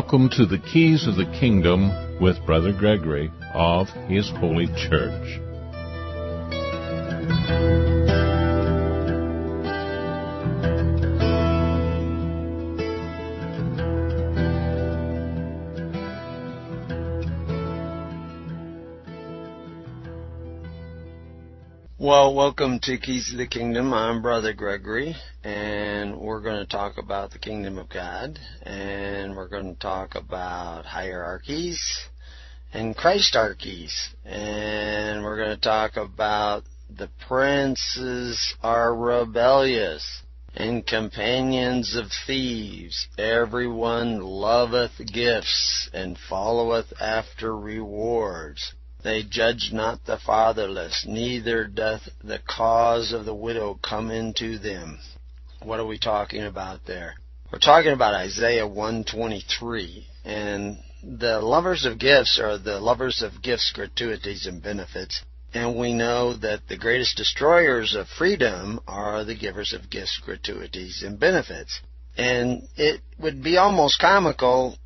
Welcome to the Keys of the Kingdom with Brother Gregory of His Holy Church. Well, welcome to Keys of the Kingdom. I'm Brother Gregory, and we're going to talk about the Kingdom of God, and we're going to talk about hierarchies and Christarchies, and we're going to talk about the princes are rebellious and companions of thieves. Everyone loveth gifts and followeth after rewards. They judge not the fatherless, neither doth the cause of the widow come into them. What are we talking about there? We're talking about Isaiah 123, and the lovers of gifts are the lovers of gifts, gratuities, and benefits. And we know that the greatest destroyers of freedom are the givers of gifts, gratuities, and benefits. And it would be almost comical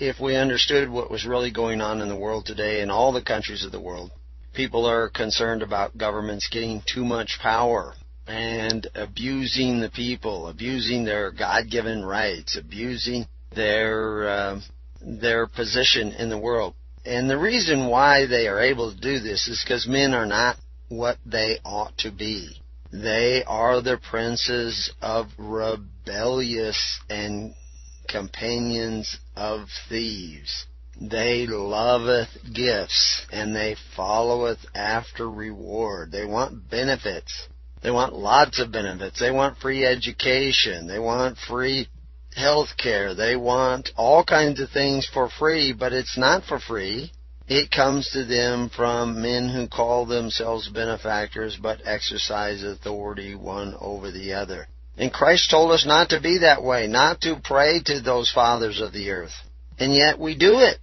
if we understood what was really going on in the world today in all the countries of the world. People are concerned about governments getting too much power and abusing the people, abusing their God-given rights, abusing their uh, their position in the world. And the reason why they are able to do this is because men are not what they ought to be. They are the princes of rebellious and companions of thieves. They loveth gifts, and they followeth after reward. They want benefits. They want lots of benefits. They want free education. They want free health care. They want all kinds of things for free, but it's not for free. It comes to them from men who call themselves benefactors but exercise authority one over the other. And Christ told us not to be that way, not to pray to those fathers of the earth. And yet we do it.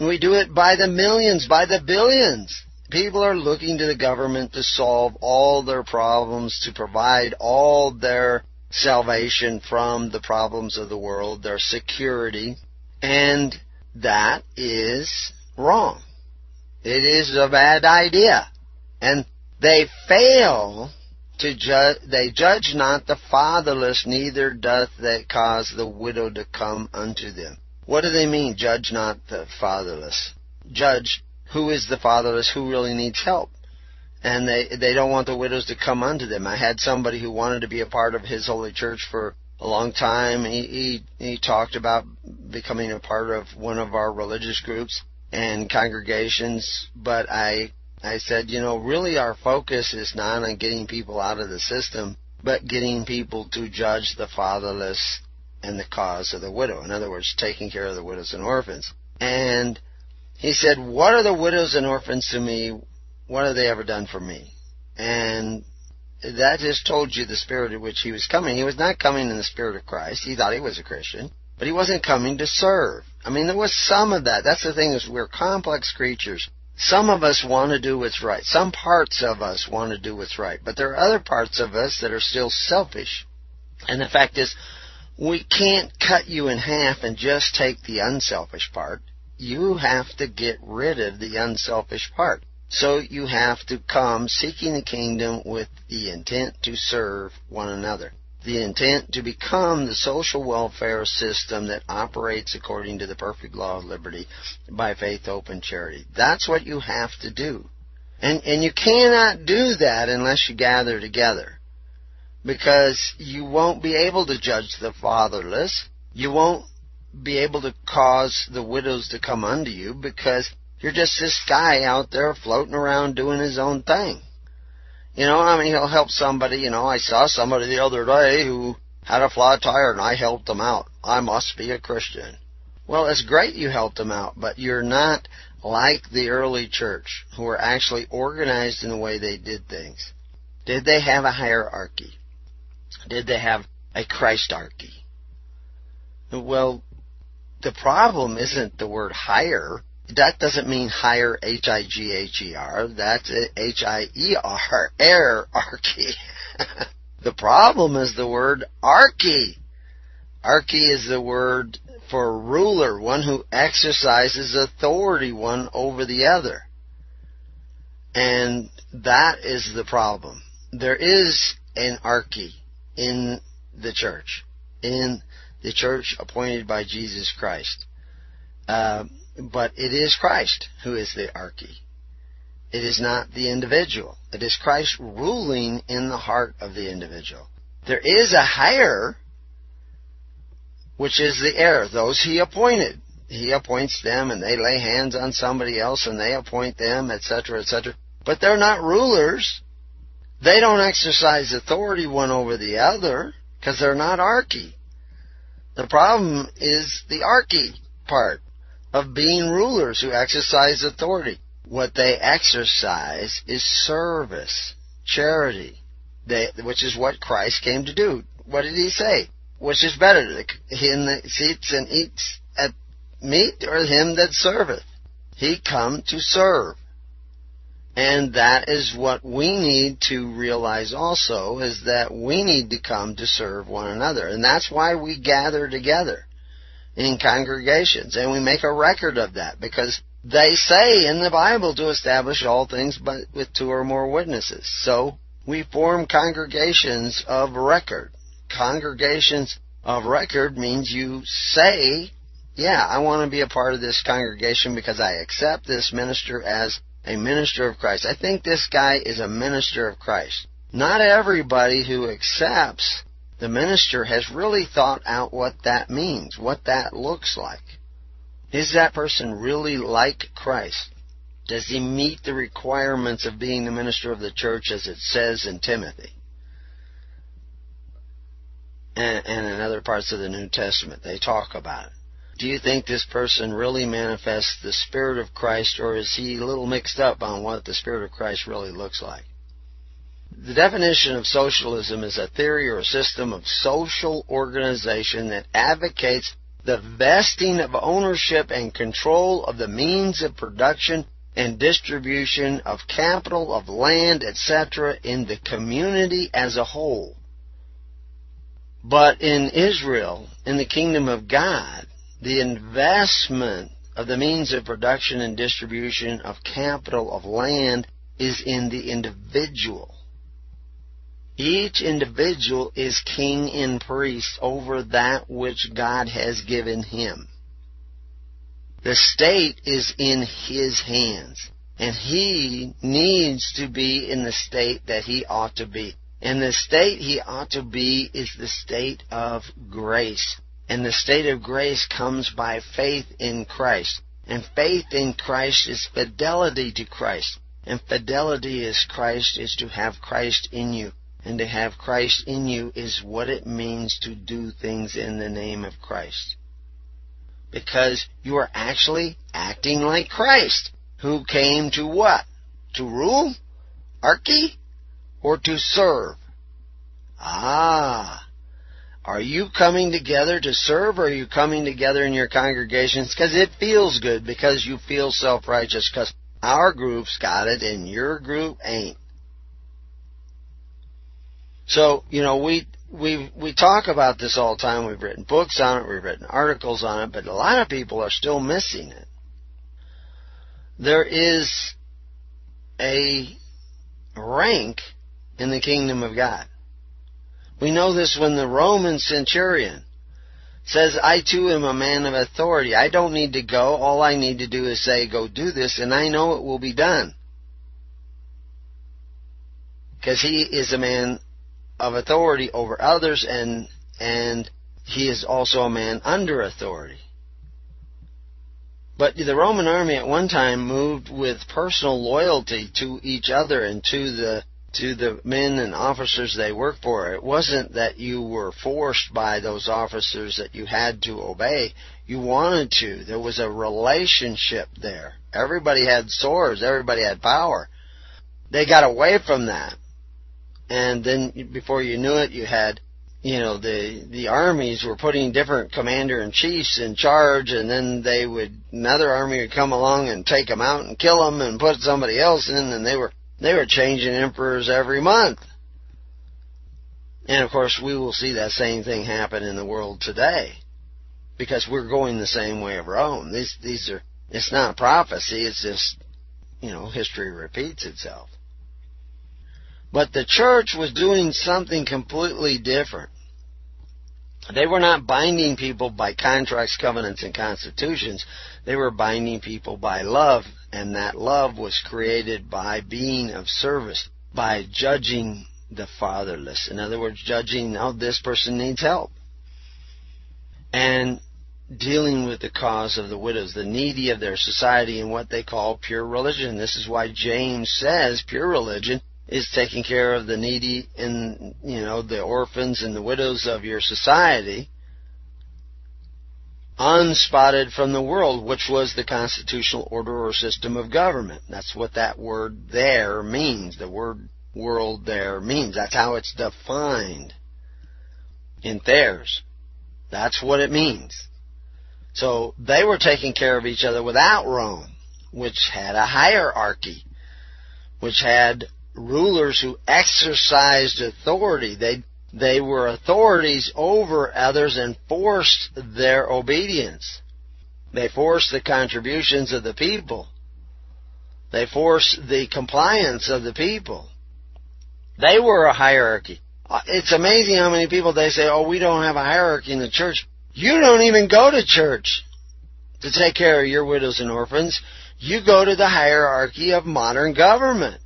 We do it by the millions, by the billions. People are looking to the government to solve all their problems, to provide all their salvation from the problems of the world, their security. And that is wrong. It is a bad idea. And they fail to judge, they judge not the fatherless, neither doth they cause the widow to come unto them. What do they mean, judge not the fatherless? Judge who is the fatherless, who really needs help. And they, they don't want the widows to come unto them. I had somebody who wanted to be a part of his holy church for a long time. He, he, he talked about becoming a part of one of our religious groups and congregations, but I I said, you know, really our focus is not on getting people out of the system, but getting people to judge the fatherless and the cause of the widow. In other words, taking care of the widows and orphans. And he said, what are the widows and orphans to me? What have they ever done for me? And that just told you the spirit in which he was coming. He was not coming in the spirit of Christ. He thought he was a Christian, but he wasn't coming to serve. I mean, there was some of that. That's the thing is we're complex creatures. Some of us want to do what's right. Some parts of us want to do what's right. But there are other parts of us that are still selfish. And the fact is, we can't cut you in half and just take the unselfish part. You have to get rid of the unselfish part. So you have to come seeking the kingdom with the intent to serve one another the intent to become the social welfare system that operates according to the perfect law of liberty by faith, hope, and charity. That's what you have to do. And, and you cannot do that unless you gather together. Because you won't be able to judge the fatherless. You won't be able to cause the widows to come unto you because you're just this guy out there floating around doing his own thing. You know, I mean, he'll help somebody. You know, I saw somebody the other day who had a flat tire and I helped them out. I must be a Christian. Well, it's great you helped them out, but you're not like the early church who were actually organized in the way they did things. Did they have a hierarchy? Did they have a Christarchy? Well, the problem isn't the word higher that doesn't mean higher H-I-G-H-E-R. That's H-I-E-R, air, archy. the problem is the word archy. Archy is the word for ruler, one who exercises authority one over the other. And that is the problem. There is an archy in the church, in the church appointed by Jesus Christ. Uh, but it is Christ who is the archy. It is not the individual. It is Christ ruling in the heart of the individual. There is a higher, which is the heir, those he appointed. He appoints them and they lay hands on somebody else and they appoint them, etc., etc. But they're not rulers. They don't exercise authority one over the other because they're not archy. The problem is the archy part of being rulers who exercise authority. What they exercise is service, charity, they, which is what Christ came to do. What did he say? Which is better, him that sits and eats at meat or him that serveth? He come to serve. And that is what we need to realize also, is that we need to come to serve one another. And that's why we gather together in congregations. And we make a record of that because they say in the Bible to establish all things but with two or more witnesses. So we form congregations of record. Congregations of record means you say, yeah, I want to be a part of this congregation because I accept this minister as a minister of Christ. I think this guy is a minister of Christ. Not everybody who accepts the minister has really thought out what that means, what that looks like. Is that person really like Christ? Does he meet the requirements of being the minister of the church as it says in Timothy? And, in other parts of the New Testament, they talk about it. Do you think this person really manifests the Spirit of Christ, or is he a little mixed up on what the Spirit of Christ really looks like? The definition of socialism is a theory or a system of social organization that advocates the vesting of ownership and control of the means of production and distribution of capital, of land, etc., in the community as a whole. But in Israel, in the kingdom of God, the investment of the means of production and distribution of capital of land is in the individual. Each individual is king and priest over that which God has given him. The state is in his hands, and he needs to be in the state that he ought to be. And the state he ought to be is the state of grace. And the state of grace comes by faith in Christ. And faith in Christ is fidelity to Christ. And fidelity is Christ is to have Christ in you. And to have Christ in you is what it means to do things in the name of Christ. Because you are actually acting like Christ, who came to what? To rule? Archy? Or to serve? Ah, are you coming together to serve or are you coming together in your congregations because it feels good because you feel self-righteous because our group's got it and your group ain't. So, you know, we, we, we talk about this all the time. We've written books on it. We've written articles on it, but a lot of people are still missing it. There is a rank in the kingdom of God. We know this when the Roman centurion says, I too am a man of authority. I don't need to go. All I need to do is say, go do this, and I know it will be done. Because he is a man of authority over others, and, and he is also a man under authority. But the Roman army at one time moved with personal loyalty to each other and to the to the men and officers they worked for. It wasn't that you were forced by those officers that you had to obey. You wanted to. There was a relationship there. Everybody had swords. Everybody had power. They got away from that. And then before you knew it, you had, you know, the, the armies were putting different commander in chiefs in charge and then they would, another army would come along and take them out and kill them and put somebody else in and they were they were changing emperors every month. And of course, we will see that same thing happen in the world today because we're going the same way of Rome. These, these are, it's not prophecy, it's just, you know, history repeats itself. But the church was doing something completely different. They were not binding people by contracts, covenants, and constitutions. They were binding people by love, and that love was created by being of service, by judging the fatherless. In other words, judging, oh, this person needs help. And dealing with the cause of the widows, the needy of their society, and what they call pure religion. This is why James says pure religion is taking care of the needy and, you know, the orphans and the widows of your society, unspotted from the world, which was the constitutional order or system of government. That's what that word there means. The word world there means. That's how it's defined in theirs. That's what it means. So they were taking care of each other without Rome, which had a hierarchy, which had rulers who exercised authority. They they were authorities over others and forced their obedience. They forced the contributions of the people. They forced the compliance of the people. They were a hierarchy. It's amazing how many people they say, oh, we don't have a hierarchy in the church. You don't even go to church to take care of your widows and orphans. You go to the hierarchy of modern government.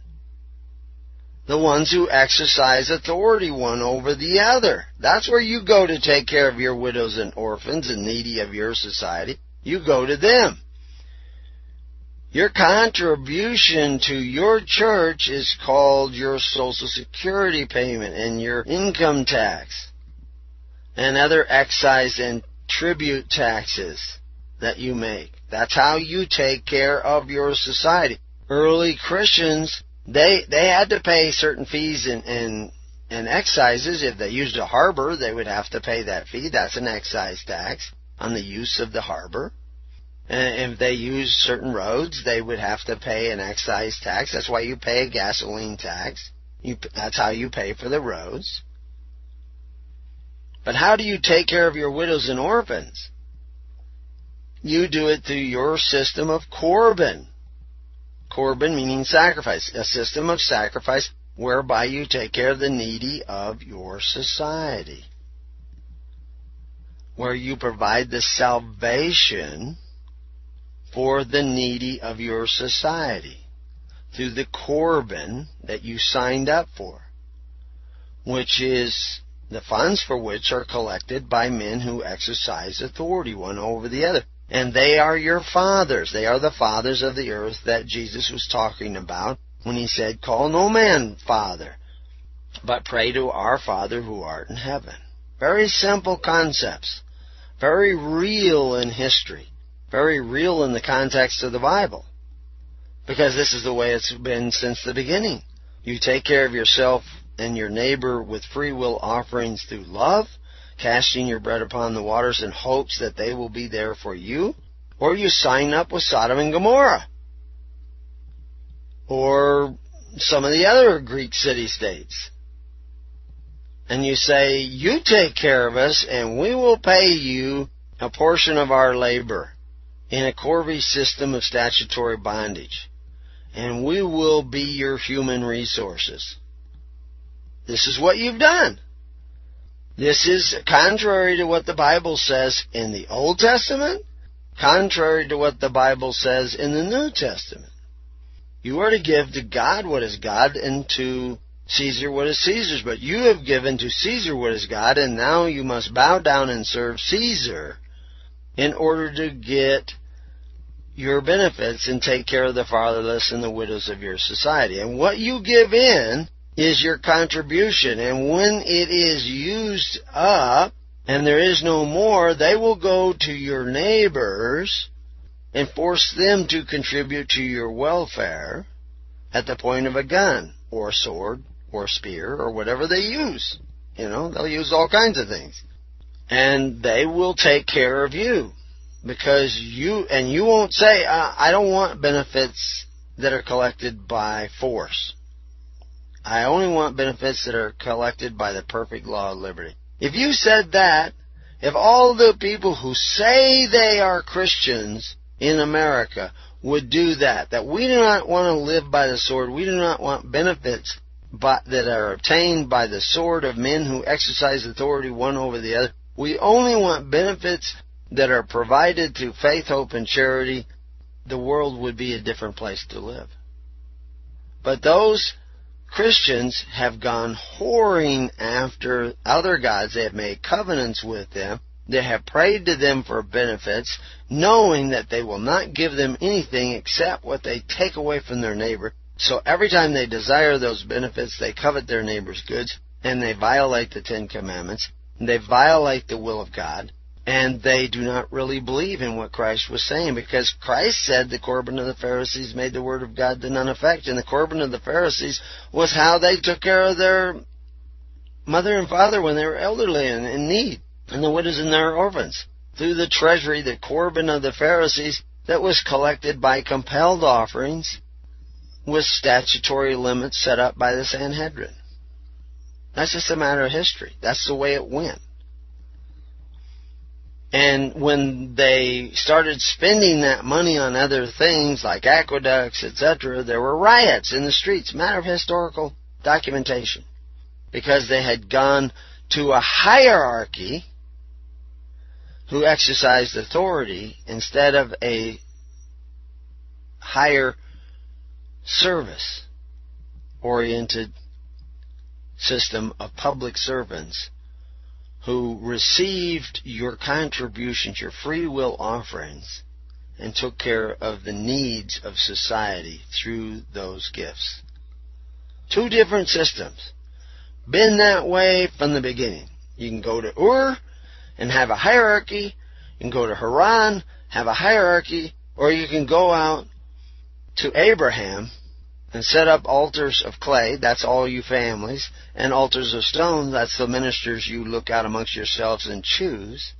The ones who exercise authority one over the other. That's where you go to take care of your widows and orphans and needy of your society. You go to them. Your contribution to your church is called your Social Security payment and your income tax and other excise and tribute taxes that you make. That's how you take care of your society. Early Christians, they, they had to pay certain fees and, and, and excises. If they used a harbor, they would have to pay that fee. That's an excise tax on the use of the harbor. And if they used certain roads, they would have to pay an excise tax. That's why you pay a gasoline tax. You, that's how you pay for the roads. But how do you take care of your widows and orphans? You do it through your system of Corban. Corban meaning sacrifice. A system of sacrifice whereby you take care of the needy of your society. Where you provide the salvation for the needy of your society through the Corban that you signed up for, which is the funds for which are collected by men who exercise authority one over the other. And they are your fathers. They are the fathers of the earth that Jesus was talking about when he said, Call no man father, but pray to our Father who art in heaven. Very simple concepts. Very real in history very real in the context of the Bible. Because this is the way it's been since the beginning. You take care of yourself and your neighbor with free will offerings through love, casting your bread upon the waters in hopes that they will be there for you, or you sign up with Sodom and Gomorrah, or some of the other Greek city states. And you say, you take care of us and we will pay you a portion of our labor in a Corban system of statutory bondage, and we will be your human resources. This is what you've done. This is contrary to what the Bible says in the Old Testament, contrary to what the Bible says in the New Testament. You are to give to God what is God and to Caesar what is Caesar's, but you have given to Caesar what is God, and now you must bow down and serve Caesar in order to get your benefits and take care of the fatherless and the widows of your society. And what you give in is your contribution. And when it is used up and there is no more, they will go to your neighbors and force them to contribute to your welfare at the point of a gun or sword or spear or whatever they use. You know, they'll use all kinds of things. And they will take care of you because you and you won't say I don't want benefits that are collected by force. I only want benefits that are collected by the perfect law of liberty. If you said that, if all the people who say they are Christians in America would do that, that we do not want to live by the sword, we do not want benefits but that are obtained by the sword of men who exercise authority one over the other. We only want benefits that are provided through faith, hope, and charity. The world would be a different place to live. But those Christians have gone whoring after other gods. They have made covenants with them. They have prayed to them for benefits, knowing that they will not give them anything except what they take away from their neighbor. So every time they desire those benefits, they covet their neighbor's goods, and they violate the Ten Commandments. They violate the will of God and they do not really believe in what Christ was saying because Christ said the Corban of the Pharisees made the word of God to none effect, and the Corban of the Pharisees was how they took care of their mother and father when they were elderly and in need, and the widows and their orphans. Through the treasury, the Corban of the Pharisees that was collected by compelled offerings with statutory limits set up by the Sanhedrin. That's just a matter of history. That's the way it went. And when they started spending that money on other things like aqueducts, etc., there were riots in the streets, matter of historical documentation. Because they had gone to a hierarchy who exercised authority instead of a higher service oriented system of public servants who received your contributions, your free will offerings, and took care of the needs of society through those gifts. Two different systems. Been that way from the beginning. You can go to Ur and have a hierarchy. You can go to Haran, have a hierarchy, or you can go out to Abraham and set up altars of clay, that's all you families, and altars of stone, that's the ministers you look out amongst yourselves and choose,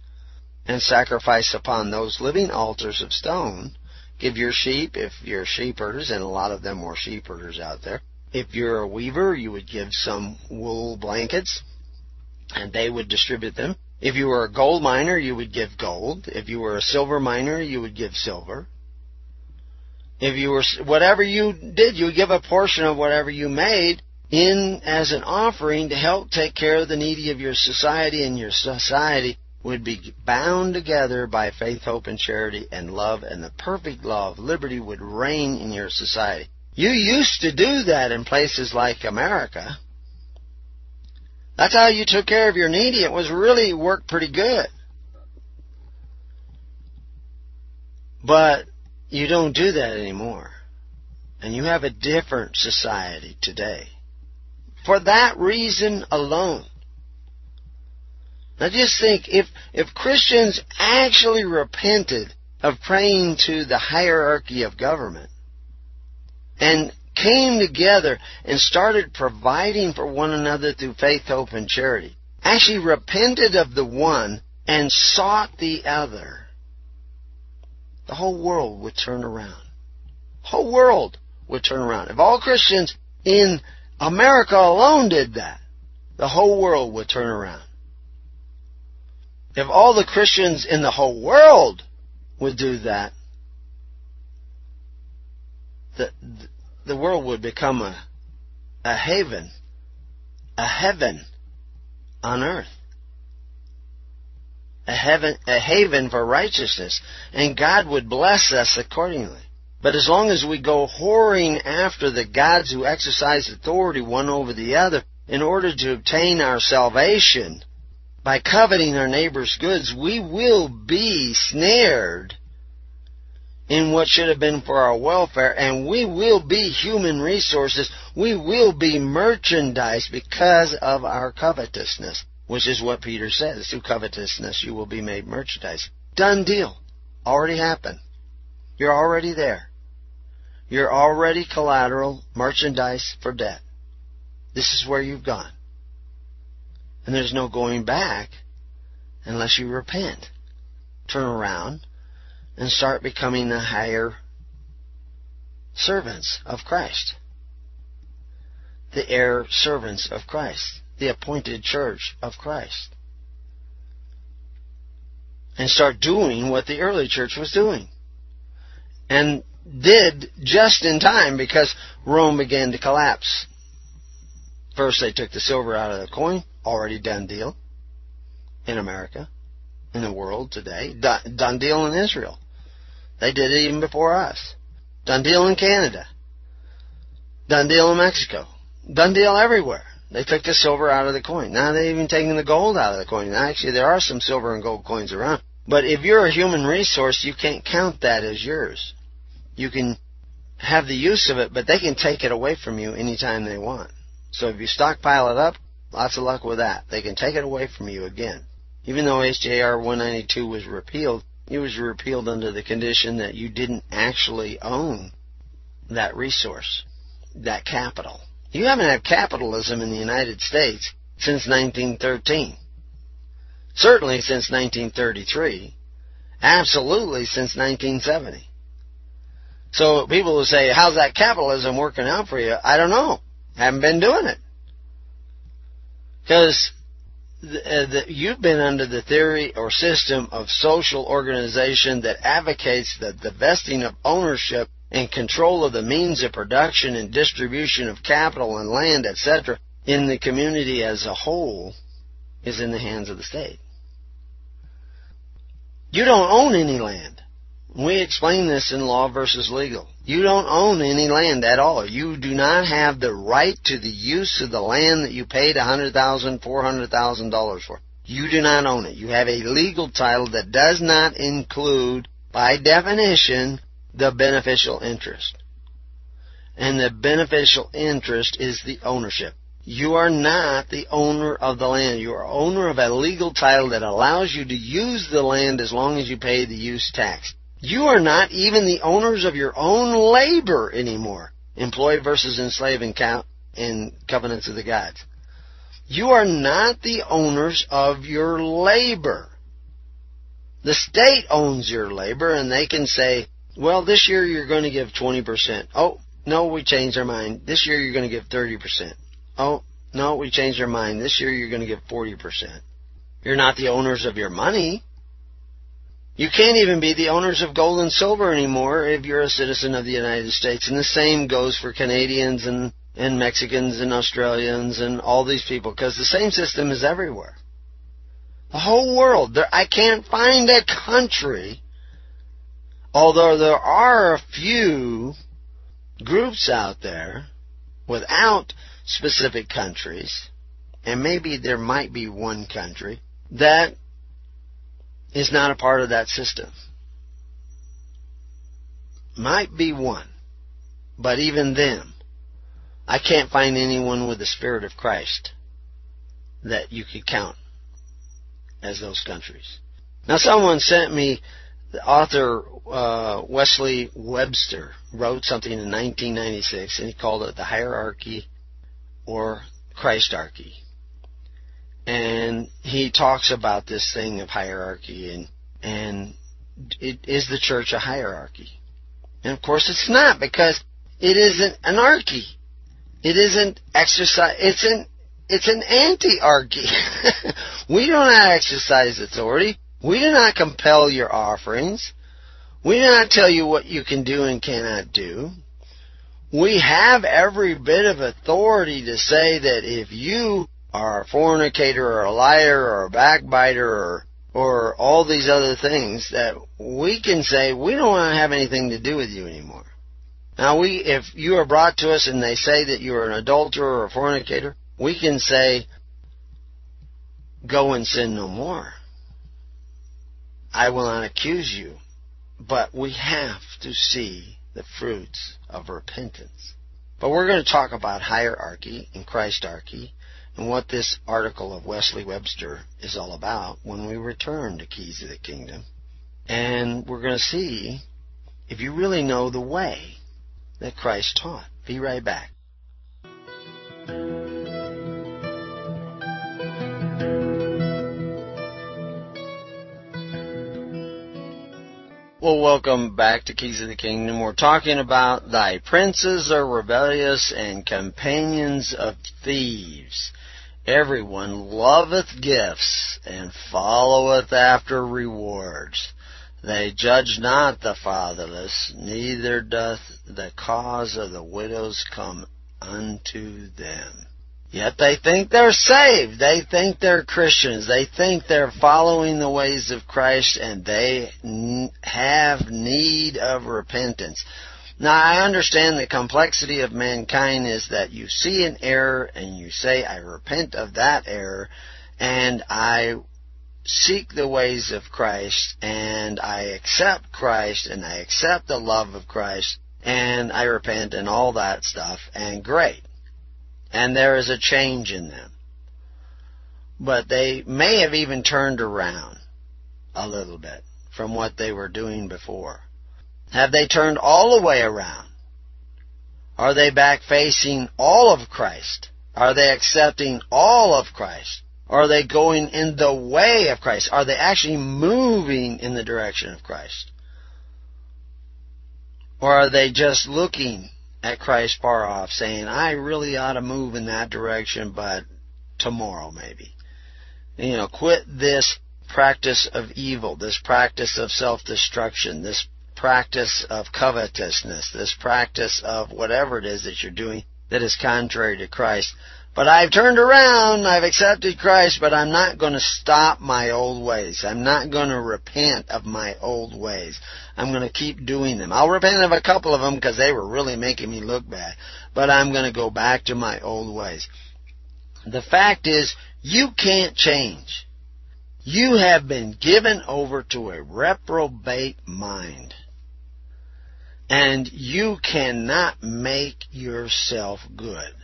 and sacrifice upon those living altars of stone. Give your sheep, if you're sheep herders, and a lot of them were sheep herders out there. If you're a weaver, you would give some wool blankets, and they would distribute them. If you were a gold miner, you would give gold. If you were a silver miner, you would give silver. If you were, whatever you did, you would give a portion of whatever you made in as an offering to help take care of the needy of your society, and your society would be bound together by faith, hope, and charity and love, and the perfect law of liberty would reign in your society. You used to do that in places like America. That's how you took care of your needy. It was really worked pretty good. But you don't do that anymore. And you have a different society today. For that reason alone. Now just think, if, if Christians actually repented of praying to the hierarchy of government and came together and started providing for one another through faith, hope, and charity, actually repented of the one and sought the other, the whole world would turn around. Whole world would turn around. If all Christians in America alone did that, the whole world would turn around. If all the Christians in the whole world would do that, the, the world would become a, a haven, a heaven on earth a heaven, a haven for righteousness, and God would bless us accordingly. But as long as we go whoring after the gods who exercise authority one over the other in order to obtain our salvation by coveting our neighbor's goods, we will be snared in what should have been for our welfare, and we will be human resources. We will be merchandise because of our covetousness which is what Peter says. Through covetousness you will be made merchandise. Done deal. Already happened. You're already there. You're already collateral merchandise for debt. This is where you've gone. And there's no going back unless you repent. Turn around and start becoming the higher servants of Christ. the heir servants of Christ, the appointed church of Christ. And start doing what the early church was doing. And did just in time because Rome began to collapse. First they took the silver out of the coin, already done deal in America, in the world today, done, done deal in Israel. They did it even before us. Done deal in Canada. Done deal in Mexico. Done deal everywhere. They took the silver out of the coin. Now they're even taking the gold out of the coin. Actually, there are some silver and gold coins around. But if you're a human resource, you can't count that as yours. You can have the use of it, but they can take it away from you anytime they want. So if you stockpile it up, lots of luck with that. They can take it away from you again. Even though HJR 192 was repealed, it was repealed under the condition that you didn't actually own that resource, that capital. You haven't had capitalism in the United States since 1913. Certainly since 1933. Absolutely since 1970. So people will say, how's that capitalism working out for you? I don't know. Haven't been doing it. Because uh, you've been under the theory or system of social organization that advocates the vesting of ownership and control of the means of production and distribution of capital and land, etc., in the community as a whole is in the hands of the state. You don't own any land. We explain this in Law versus Legal. You don't own any land at all. You do not have the right to the use of the land that you paid $100,000, $400,000 for. You do not own it. You have a legal title that does not include, by definition, the beneficial interest. And the beneficial interest is the ownership. You are not the owner of the land. You are owner of a legal title that allows you to use the land as long as you pay the use tax. You are not even the owners of your own labor anymore. Employee versus enslaved in, count, in covenants of the gods. You are not the owners of your labor. The state owns your labor and they can say, well, this year you're going to give 20%. Oh, no, we changed our mind. This year you're going to give 30%. Oh, no, we changed our mind. This year you're going to give 40%. You're not the owners of your money. You can't even be the owners of gold and silver anymore if you're a citizen of the United States. And the same goes for Canadians and, and Mexicans and Australians and all these people because the same system is everywhere. The whole world. There, I can't find a country, although there are a few groups out there without specific countries, and maybe there might be one country that is not a part of that system. Might be one, but even them, I can't find anyone with the Spirit of Christ that you could count as those countries. Now, someone sent me the author uh, Wesley Webster wrote something in 1996, and he called it the hierarchy or Christarchy and he talks about this thing of hierarchy and and it, is the church a hierarchy? And of course it's not because it isn't anarchy. It isn't exercise. It's an it's an anti-archy. we do not exercise authority. We do not compel your offerings. We do not tell you what you can do and cannot do. We have every bit of authority to say that if you are a fornicator or a liar or a backbiter or or all these other things that we can say we don't want to have anything to do with you anymore. Now we if you are brought to us and they say that you are an adulterer or a fornicator, we can say go and sin no more. I will not accuse you, but we have to see the fruits of repentance. But we're going to talk about hierarchy and Christarchy and what this article of Wesley Webster is all about when we return to Keys of the Kingdom. And we're going to see if you really know the way that Christ taught. Be right back. Well, welcome back to Keys of the Kingdom. We're talking about thy princes are rebellious and companions of thieves. Everyone loveth gifts and followeth after rewards. They judge not the fatherless, neither doth the cause of the widows come unto them. Yet they think they're saved. They think they're Christians. They think they're following the ways of Christ and they have need of repentance. Now I understand the complexity of mankind is that you see an error and you say, I repent of that error and I seek the ways of Christ and I accept Christ and I accept the love of Christ and I repent and all that stuff and great and there is a change in them. But they may have even turned around a little bit from what they were doing before. Have they turned all the way around? Are they back facing all of Christ? Are they accepting all of Christ? Are they going in the way of Christ? Are they actually moving in the direction of Christ? Or are they just looking at Christ far off, saying, I really ought to move in that direction, but tomorrow maybe. You know, quit this practice of evil, this practice of self-destruction, this practice of covetousness, this practice of whatever it is that you're doing that is contrary to Christ. But I've turned around, I've accepted Christ, but I'm not going to stop my old ways. I'm not going to repent of my old ways. I'm going to keep doing them. I'll repent of a couple of them because they were really making me look bad. But I'm going to go back to my old ways. The fact is, you can't change. You have been given over to a reprobate mind. And you cannot make yourself good.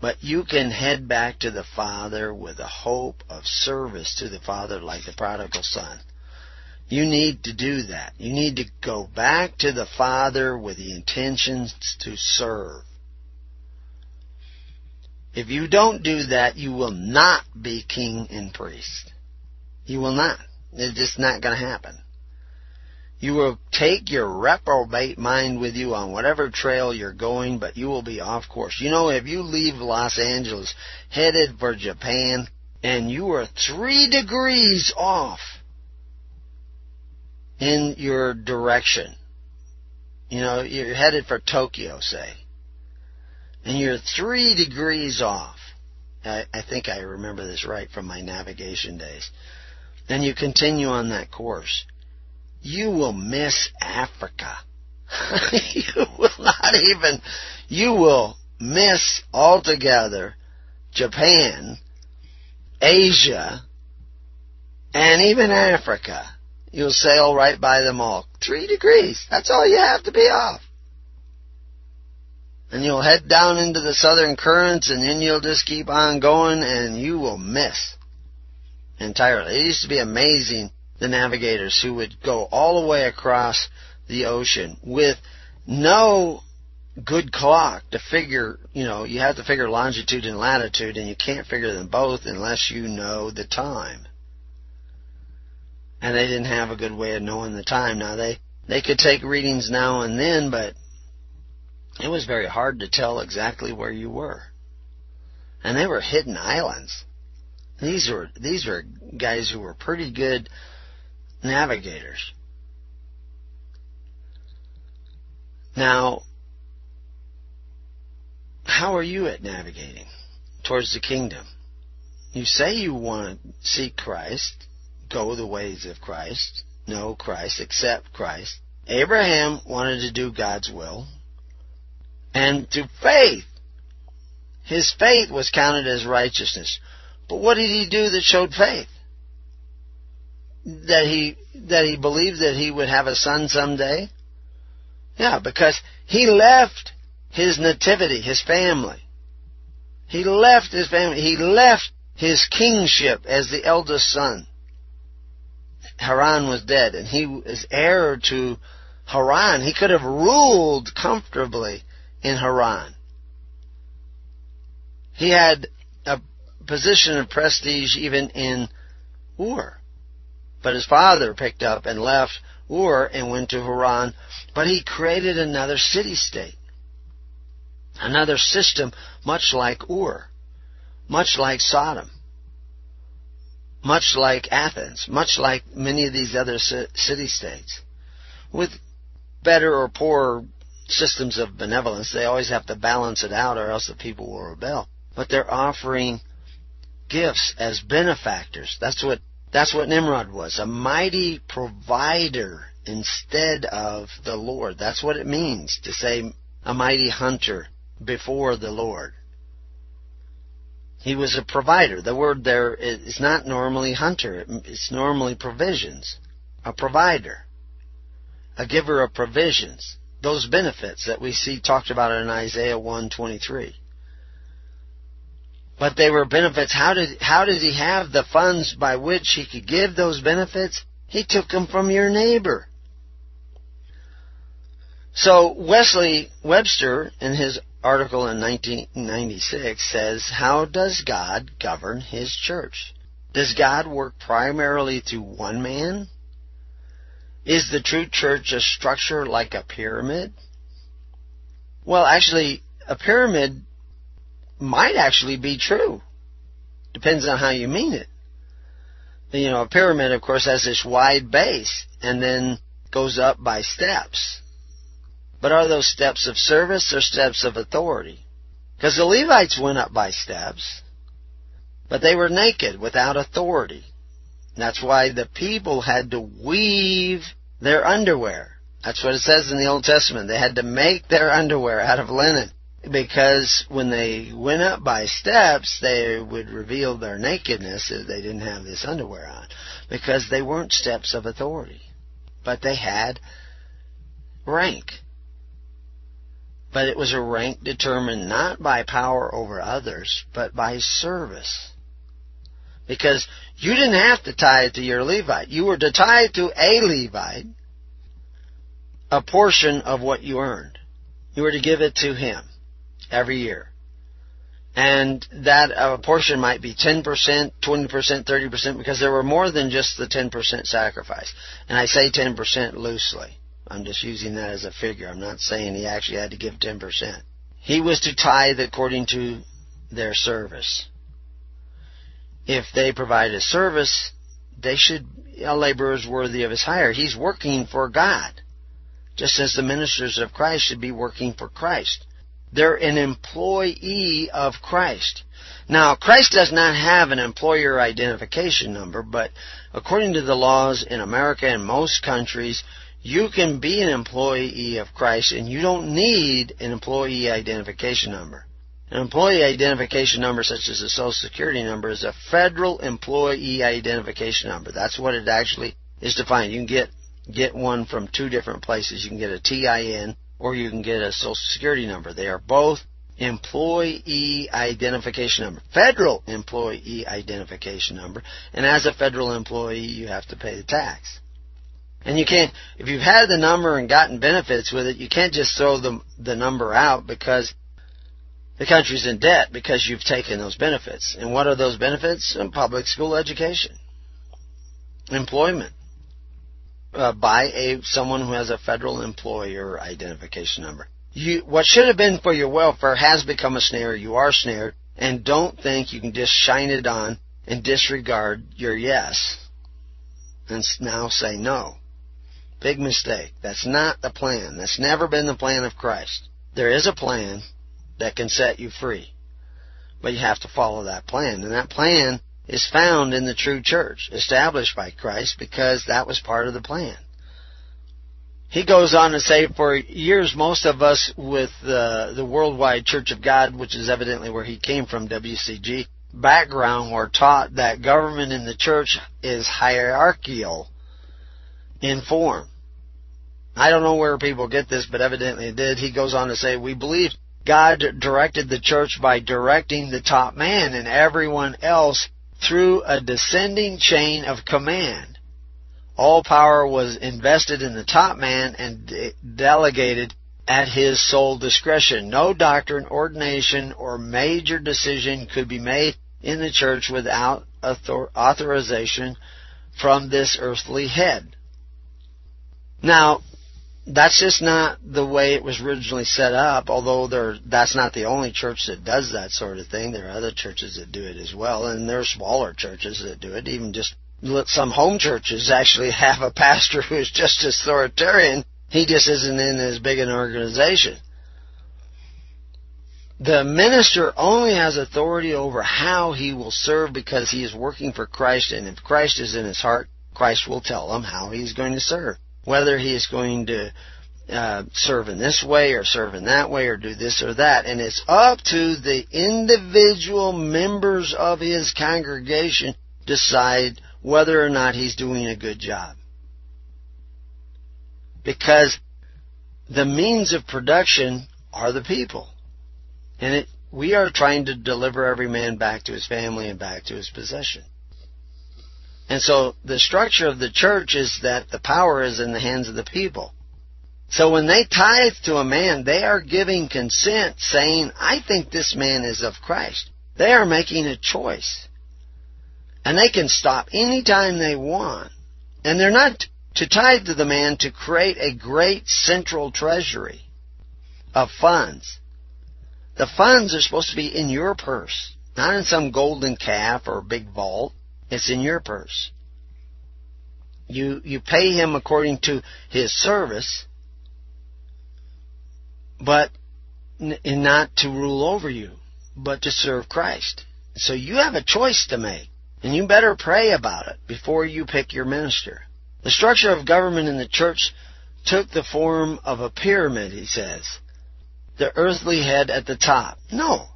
But you can head back to the Father with a hope of service to the Father like the prodigal son. You need to do that. You need to go back to the Father with the intentions to serve. If you don't do that, you will not be king and priest. You will not. It's just not going to happen. You will take your reprobate mind with you on whatever trail you're going, but you will be off course. You know, if you leave Los Angeles headed for Japan and you are three degrees off in your direction, you know, you're headed for Tokyo, say, and you're three degrees off. I, I think I remember this right from my navigation days. Then you continue on that course you will miss Africa. you will not even, you will miss altogether Japan, Asia, and even Africa. You'll sail right by them all. Three degrees. That's all you have to be off. And you'll head down into the southern currents and then you'll just keep on going and you will miss entirely. It used to be amazing the navigators who would go all the way across the ocean with no good clock to figure, you know, you have to figure longitude and latitude and you can't figure them both unless you know the time. And they didn't have a good way of knowing the time. Now they, they could take readings now and then, but it was very hard to tell exactly where you were. And they were hidden islands. These were, these were guys who were pretty good navigators. Now, how are you at navigating towards the kingdom? You say you want to seek Christ, go the ways of Christ, know Christ, accept Christ. Abraham wanted to do God's will. And through faith, his faith was counted as righteousness. But what did he do that showed faith? That he that he believed that he would have a son someday? Yeah, because he left his nativity, his family. He left his family. He left his kingship as the eldest son. Haran was dead, and he was heir to Haran. He could have ruled comfortably in Haran. He had a position of prestige even in Ur. But his father picked up and left Ur and went to Haran, but he created another city state. Another system much like Ur, much like Sodom, much like Athens, much like many of these other city states, with better or poorer systems of benevolence. They always have to balance it out or else the people will rebel. But they're offering gifts as benefactors. That's what that's what Nimrod was, a mighty provider instead of the Lord. That's what it means to say a mighty hunter before the Lord. He was a provider. The word there is not normally hunter. It's normally provisions. A provider. A giver of provisions. Those benefits that we see talked about in Isaiah 123. But they were benefits. How did, how did he have the funds by which he could give those benefits? He took them from your neighbor. So Wesley Webster, in his article in 1996, says, How does God govern His church? Does God work primarily through one man? Is the true church a structure like a pyramid? Well, actually, a pyramid might actually be true. Depends on how you mean it. You know, a pyramid, of course, has this wide base and then goes up by steps. But are those steps of service or steps of authority? Because the Levites went up by steps, but they were naked without authority. That's why the people had to weave their underwear. That's what it says in the Old Testament. They had to make their underwear out of linen because when they went up by steps, they would reveal their nakedness if they didn't have this underwear on because they weren't steps of authority, but they had rank. But it was a rank determined not by power over others, but by service. Because you didn't have to tie it to your Levite. You were to tie it to a Levite a portion of what you earned. You were to give it to him every year. And that uh, portion might be 10%, 20%, 30%, because there were more than just the 10% sacrifice. And I say 10% loosely. I'm just using that as a figure. I'm not saying he actually had to give 10%. He was to tithe according to their service. If they provide a service, they should, a laborer is worthy of his hire. He's working for God. Just as the ministers of Christ should be working for Christ. They're an employee of Christ. Now, Christ does not have an employer identification number, but according to the laws in America and most countries, you can be an employee of Christ and you don't need an employee identification number. An employee identification number such as a social security number is a federal employee identification number. That's what it actually is defined. You can get get one from two different places. You can get a TIN or you can get a social security number. They are both employee identification number, federal employee identification number, and as a federal employee you have to pay the tax. And you can't, if you've had the number and gotten benefits with it, you can't just throw the, the number out because the country's in debt because you've taken those benefits. And what are those benefits? Public school education, employment, uh, by a someone who has a federal employer identification number. You, what should have been for your welfare has become a snare. You are snared, and don't think you can just shine it on and disregard your yes and now say no. Big mistake. That's not the plan. That's never been the plan of Christ. There is a plan that can set you free. But you have to follow that plan. And that plan is found in the true church, established by Christ, because that was part of the plan. He goes on to say, for years, most of us with the, the Worldwide Church of God, which is evidently where he came from, WCG, background, were taught that government in the church is hierarchical in form. I don't know where people get this, but evidently it did. He goes on to say, we believe God directed the church by directing the top man and everyone else through a descending chain of command. All power was invested in the top man and de- delegated at his sole discretion. No doctrine, ordination, or major decision could be made in the church without author- authorization from this earthly head. Now, that's just not the way it was originally set up, although there, that's not the only church that does that sort of thing. There are other churches that do it as well, and there are smaller churches that do it. Even just some home churches actually have a pastor who is just authoritarian. He just isn't in as big an organization. The minister only has authority over how he will serve because he is working for Christ, and if Christ is in his heart, Christ will tell him how he's going to serve. Whether he is going to uh, serve in this way or serve in that way or do this or that. And it's up to the individual members of his congregation decide whether or not he's doing a good job. Because the means of production are the people. And it, we are trying to deliver every man back to his family and back to his possession. And so the structure of the church is that the power is in the hands of the people. So when they tithe to a man, they are giving consent saying, I think this man is of Christ. They are making a choice. And they can stop anytime they want. And they're not to tithe to the man to create a great central treasury of funds. The funds are supposed to be in your purse, not in some golden calf or big vault. It's in your purse. You, you pay him according to his service, but not to rule over you, but to serve Christ. So you have a choice to make, and you better pray about it before you pick your minister. The structure of government in the church took the form of a pyramid, he says. The earthly head at the top. No.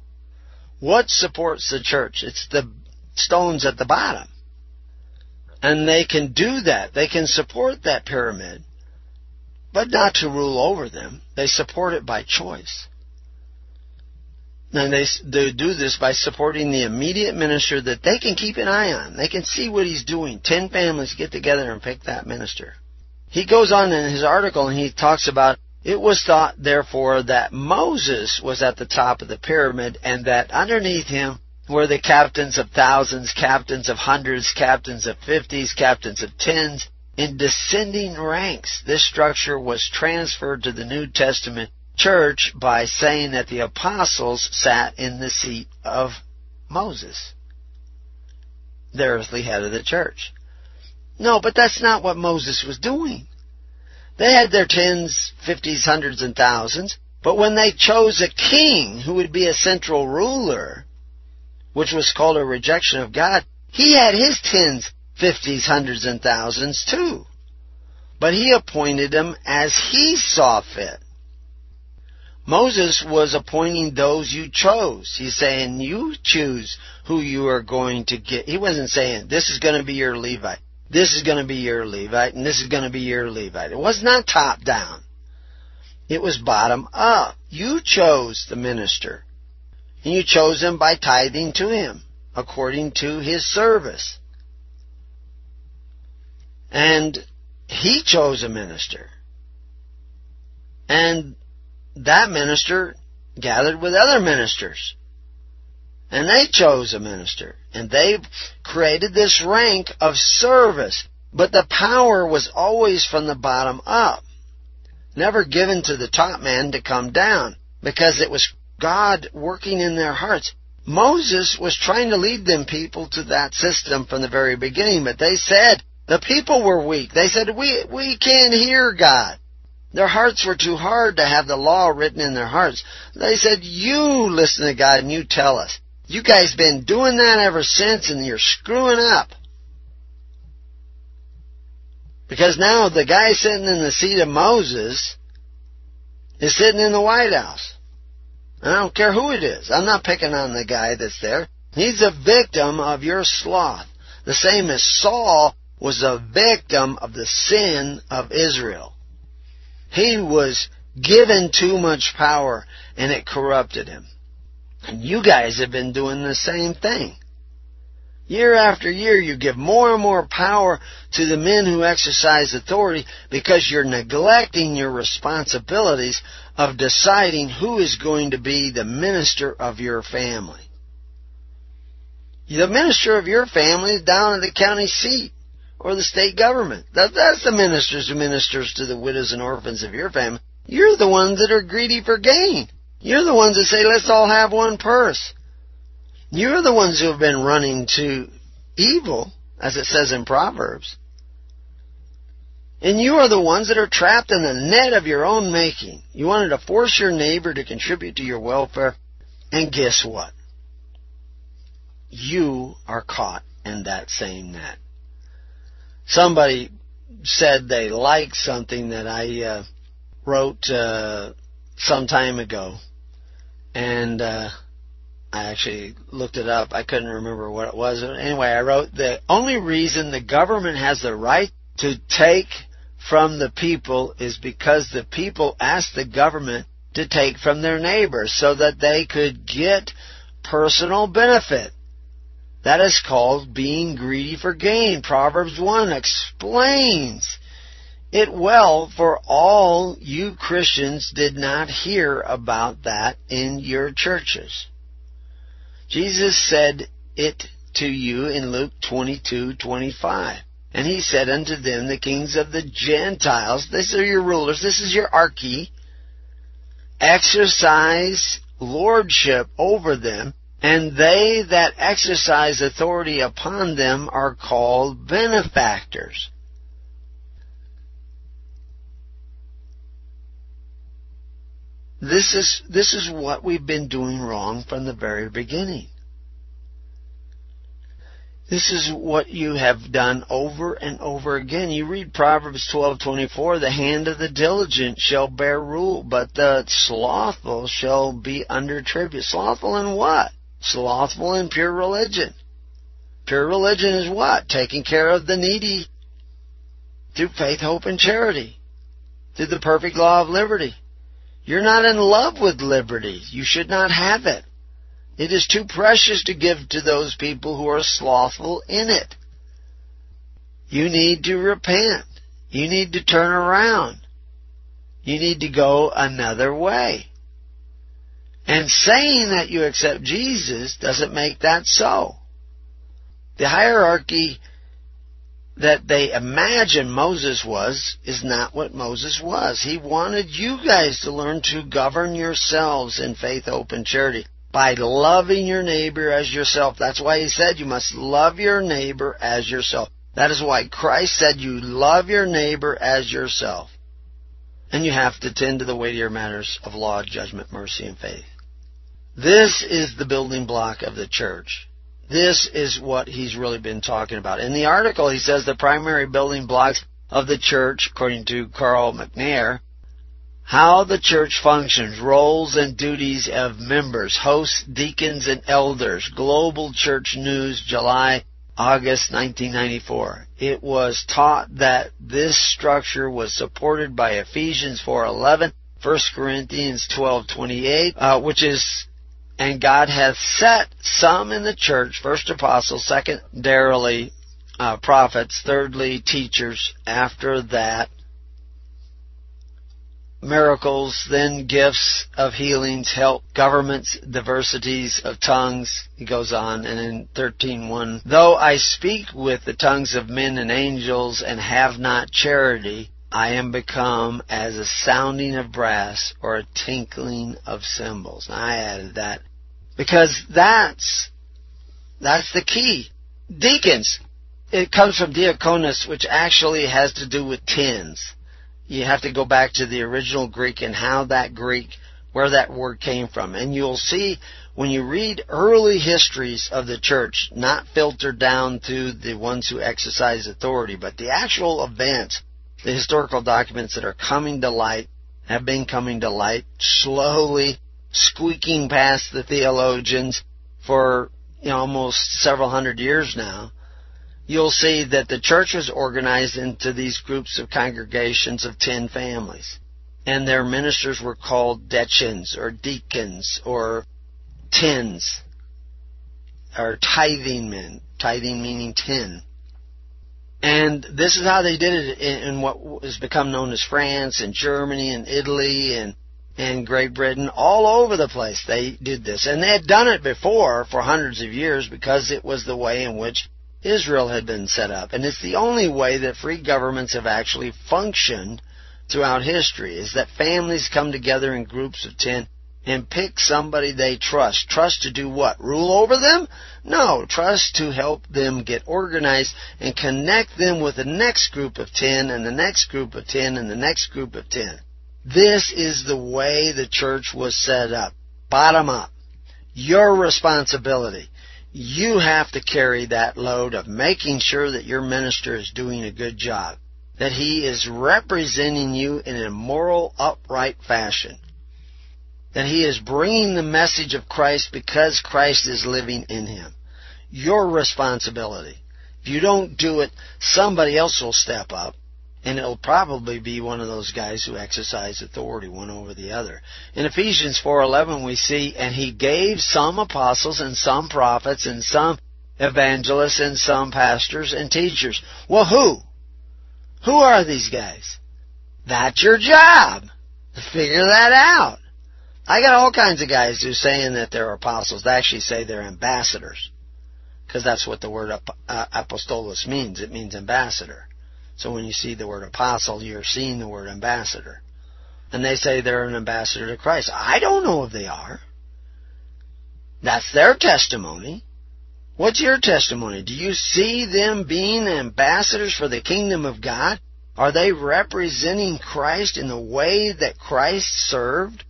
What supports the church? It's the stones at the bottom. And they can do that. They can support that pyramid, but not to rule over them. They support it by choice. And they, they do this by supporting the immediate minister that they can keep an eye on. They can see what he's doing. Ten families get together and pick that minister. He goes on in his article and he talks about it was thought, therefore, that Moses was at the top of the pyramid and that underneath him were the captains of thousands, captains of hundreds, captains of fifties, captains of tens, in descending ranks. This structure was transferred to the New Testament church by saying that the apostles sat in the seat of Moses, the earthly head of the church. No, but that's not what Moses was doing. They had their tens, fifties, hundreds, and thousands, but when they chose a king who would be a central ruler, which was called a rejection of God, he had his tens, fifties, hundreds, and thousands too. But he appointed them as he saw fit. Moses was appointing those you chose. He's saying, you choose who you are going to get. He wasn't saying, this is going to be your Levite. This is going to be your Levite, and this is going to be your Levite. It was not top down. It was bottom up. You chose the minister. And you chose him by tithing to him according to his service. And he chose a minister. And that minister gathered with other ministers. And they chose a minister. And they created this rank of service. But the power was always from the bottom up. Never given to the top man to come down. Because it was God working in their hearts. Moses was trying to lead them people to that system from the very beginning, but they said the people were weak. They said, we, we can't hear God. Their hearts were too hard to have the law written in their hearts. They said, you listen to God and you tell us. You guys been doing that ever since and you're screwing up. Because now the guy sitting in the seat of Moses is sitting in the White House. I don't care who it is. I'm not picking on the guy that's there. He's a victim of your sloth. The same as Saul was a victim of the sin of Israel. He was given too much power and it corrupted him. And you guys have been doing the same thing. Year after year, you give more and more power to the men who exercise authority because you're neglecting your responsibilities of deciding who is going to be the minister of your family. The minister of your family is down at the county seat or the state government. That, that's the ministers who ministers to the widows and orphans of your family. You're the ones that are greedy for gain. You're the ones that say, let's all have one purse. You're the ones who have been running to evil, as it says in Proverbs. And you are the ones that are trapped in the net of your own making. You wanted to force your neighbor to contribute to your welfare, and guess what? You are caught in that same net. Somebody said they liked something that I uh, wrote uh, some time ago, and uh, I actually looked it up. I couldn't remember what it was. Anyway, I wrote the only reason the government has the right to take from the people is because the people asked the government to take from their neighbors so that they could get personal benefit. That is called being greedy for gain. Proverbs 1 explains it well for all you Christians did not hear about that in your churches. Jesus said it to you in Luke 22:25. And he said unto them, the kings of the Gentiles, these are your rulers, this is your archy, exercise lordship over them, and they that exercise authority upon them are called benefactors. This is, this is what we've been doing wrong from the very beginning. This is what you have done over and over again. You read Proverbs 12:24, "The hand of the diligent shall bear rule, but the slothful shall be under tribute." Slothful in what? Slothful in pure religion. Pure religion is what? Taking care of the needy through faith, hope, and charity. Through the perfect law of liberty. You're not in love with liberty. You should not have it. It is too precious to give to those people who are slothful in it. You need to repent. You need to turn around. You need to go another way. And saying that you accept Jesus doesn't make that so. The hierarchy that they imagine Moses was is not what Moses was. He wanted you guys to learn to govern yourselves in faith, hope, and charity by loving your neighbor as yourself. That's why he said you must love your neighbor as yourself. That is why Christ said you love your neighbor as yourself. And you have to tend to the weightier matters of law, judgment, mercy, and faith. This is the building block of the church. This is what he's really been talking about. In the article, he says the primary building blocks of the church, according to Carl McNair, how the church functions, roles and duties of members, hosts, deacons, and elders. Global Church News, July, August 1994. It was taught that this structure was supported by Ephesians 4:11, 1 Corinthians 12:28, uh, which is and God hath set some in the church, first apostles, secondarily uh, prophets, thirdly teachers, after that miracles, then gifts of healings, help, governments, diversities of tongues. He goes on, and in 13.1, Though I speak with the tongues of men and angels and have not charity, I am become as a sounding of brass or a tinkling of cymbals. Now I added that because that's, that's the key. Deacons, it comes from diakonos, which actually has to do with tins you have to go back to the original Greek and how that Greek, where that word came from. And you'll see when you read early histories of the church, not filtered down to the ones who exercise authority, but the actual events, the historical documents that are coming to light, have been coming to light slowly, squeaking past the theologians for you know, almost several hundred years now you'll see that the church was organized into these groups of congregations of ten families. And their ministers were called deacons or deacons or tens or tithing men, tithing meaning ten. And this is how they did it in, what has become known as France and Germany and Italy and and Great Britain, all over the place they did this. And they had done it before for hundreds of years because it was the way in which Israel had been set up. And it's the only way that free governments have actually functioned throughout history is that families come together in groups of 10 and pick somebody they trust. Trust to do what? Rule over them? No, trust to help them get organized and connect them with the next group of 10 and the next group of 10 and the next group of 10. This is the way the church was set up. Bottom up. Your responsibility. You have to carry that load of making sure that your minister is doing a good job. That he is representing you in a moral, upright fashion that he is bringing the message of Christ because Christ is living in him. Your responsibility. If you don't do it, somebody else will step up, and it'll probably be one of those guys who exercise authority one over the other. In Ephesians 4:11 we see and he gave some apostles and some prophets and some evangelists and some pastors and teachers. Well, who? Who are these guys? That's your job. Figure that out. I got all kinds of guys who saying that they're apostles. They actually say they're ambassadors. Because that's what the word uh, apostolos means. It means ambassador. So when you see the word apostle, you're seeing the word ambassador. And they say they're an ambassador to Christ. I don't know if they are. That's their testimony. What's your testimony? Do you see them being ambassadors for the kingdom of God? Are they representing Christ in the way that Christ served?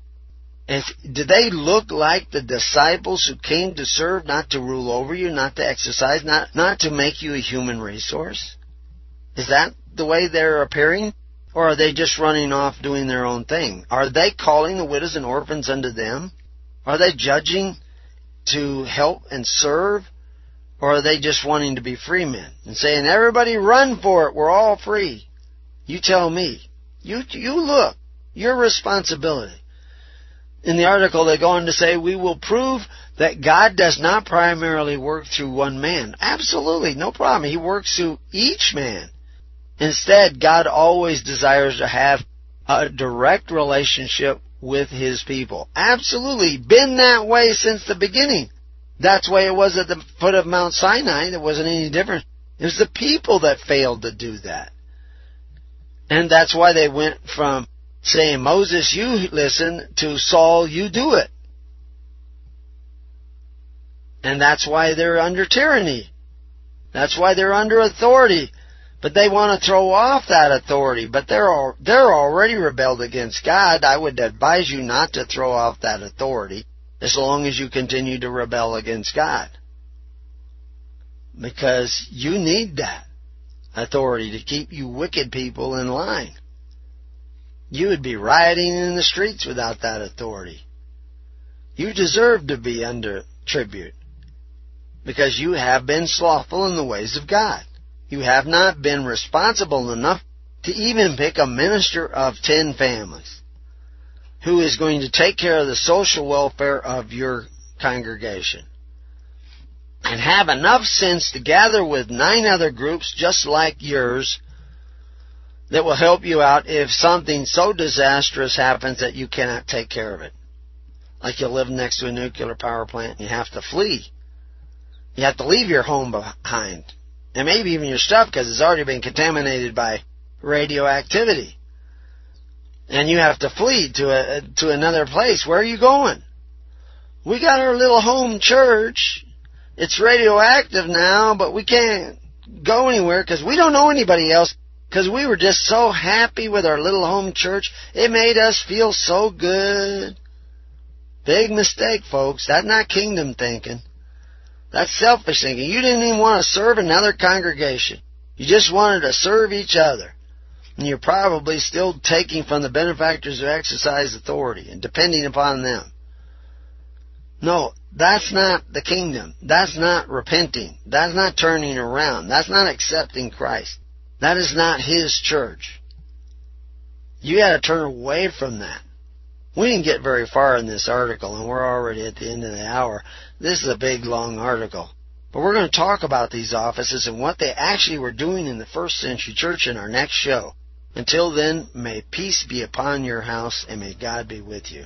And did they look like the disciples who came to serve, not to rule over you, not to exercise, not, not to make you a human resource? Is that the way they're appearing? Or are they just running off doing their own thing? Are they calling the widows and orphans unto them? Are they judging to help and serve? Or are they just wanting to be free men and saying, everybody run for it, we're all free? You tell me. You, you look. Your responsibility in the article, they go on to say, we will prove that God does not primarily work through one man. Absolutely, no problem. He works through each man. Instead, God always desires to have a direct relationship with His people. Absolutely. Been that way since the beginning. That's why it was at the foot of Mount Sinai. There wasn't any difference. It was the people that failed to do that. And that's why they went from saying, Moses, you listen, to Saul, you do it. And that's why they're under tyranny. That's why they're under authority. But they want to throw off that authority. But they're all, they're already rebelled against God. I would advise you not to throw off that authority as long as you continue to rebel against God. Because you need that authority to keep you wicked people in line. You would be rioting in the streets without that authority. You deserve to be under tribute because you have been slothful in the ways of God. You have not been responsible enough to even pick a minister of ten families who is going to take care of the social welfare of your congregation. And have enough sense to gather with nine other groups just like yours that will help you out if something so disastrous happens that you cannot take care of it. Like you live next to a nuclear power plant and you have to flee. You have to leave your home behind. And maybe even your stuff because it's already been contaminated by radioactivity. And you have to flee to a, to another place. Where are you going? We got our little home church. It's radioactive now, but we can't go anywhere because we don't know anybody else because we were just so happy with our little home church. It made us feel so good. Big mistake, folks. That's not kingdom thinking. That's selfish thinking. You didn't even want to serve another congregation. You just wanted to serve each other. And you're probably still taking from the benefactors who exercise authority and depending upon them. No, that's not the kingdom. That's not repenting. That's not turning around. That's not accepting Christ. That is not His church. You got to turn away from that. We didn't get very far in this article, and we're already at the end of the hour. This is a big, long article. But we're going to talk about these offices and what they actually were doing in the first century church in our next show. Until then, may peace be upon your house, and may God be with you.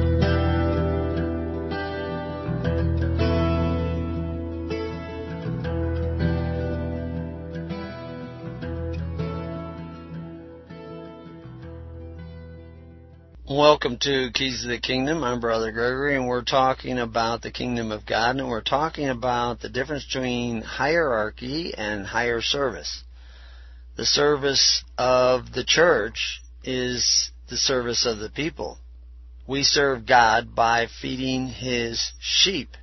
Welcome to Keys of the Kingdom. I'm Brother Gregory, and we're talking about the kingdom of God, and we're talking about the difference between hierarchy and higher service. The service of the church is the service of the people. We serve God by feeding His sheep,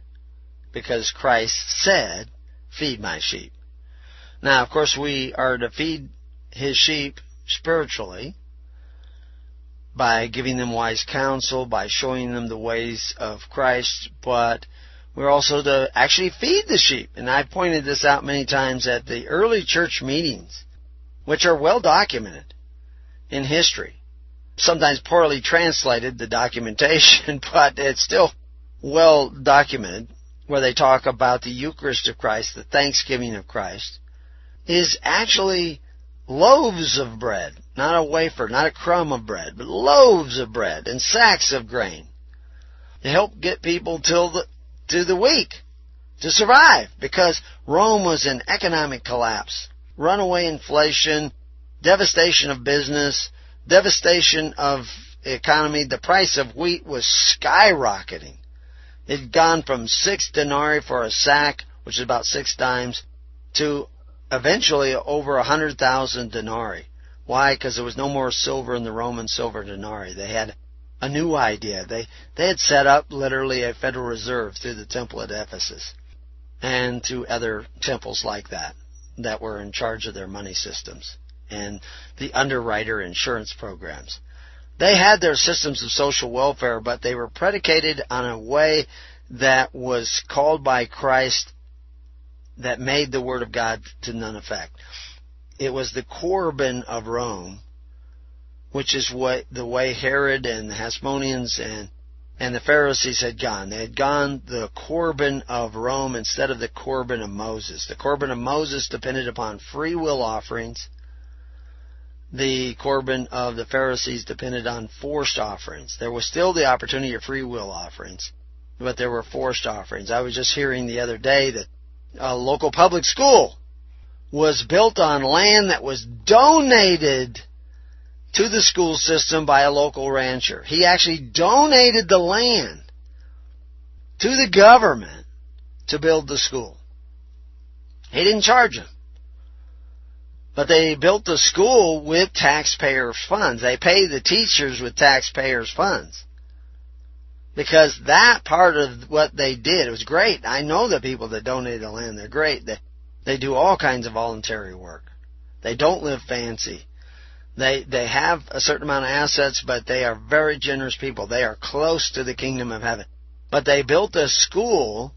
because Christ said, Feed my sheep. Now, of course, we are to feed His sheep spiritually by giving them wise counsel, by showing them the ways of Christ, but we're also to actually feed the sheep. And I've pointed this out many times at the early church meetings, which are well documented in history. Sometimes poorly translated, the documentation, but it's still well documented, where they talk about the Eucharist of Christ, the thanksgiving of Christ, is actually loaves of bread, not a wafer, not a crumb of bread, but loaves of bread and sacks of grain to help get people till the to the week to survive because Rome was in economic collapse, runaway inflation, devastation of business, devastation of economy. The price of wheat was skyrocketing. It had gone from six denarii for a sack, which is about six dimes, to eventually over a hundred thousand denarii. Why? Because there was no more silver in the Roman silver denarii. They had a new idea. They they had set up literally a Federal Reserve through the temple at Ephesus and to other temples like that that were in charge of their money systems and the underwriter insurance programs. They had their systems of social welfare, but they were predicated on a way that was called by Christ that made the Word of God to none effect. It was the Corban of Rome, which is what the way Herod and the Hasmoneans and and the Pharisees had gone. They had gone the Corban of Rome instead of the Corban of Moses. The Corban of Moses depended upon free will offerings. The Corban of the Pharisees depended on forced offerings. There was still the opportunity of free will offerings, but there were forced offerings. I was just hearing the other day that a local public school was built on land that was donated to the school system by a local rancher. He actually donated the land to the government to build the school. He didn't charge them. But they built the school with taxpayers' funds. They pay the teachers with taxpayers' funds because that part of what they did was great. I know the people that donated the land; they're great. They they do all kinds of voluntary work. They don't live fancy. They they have a certain amount of assets, but they are very generous people. They are close to the kingdom of heaven. But they built a school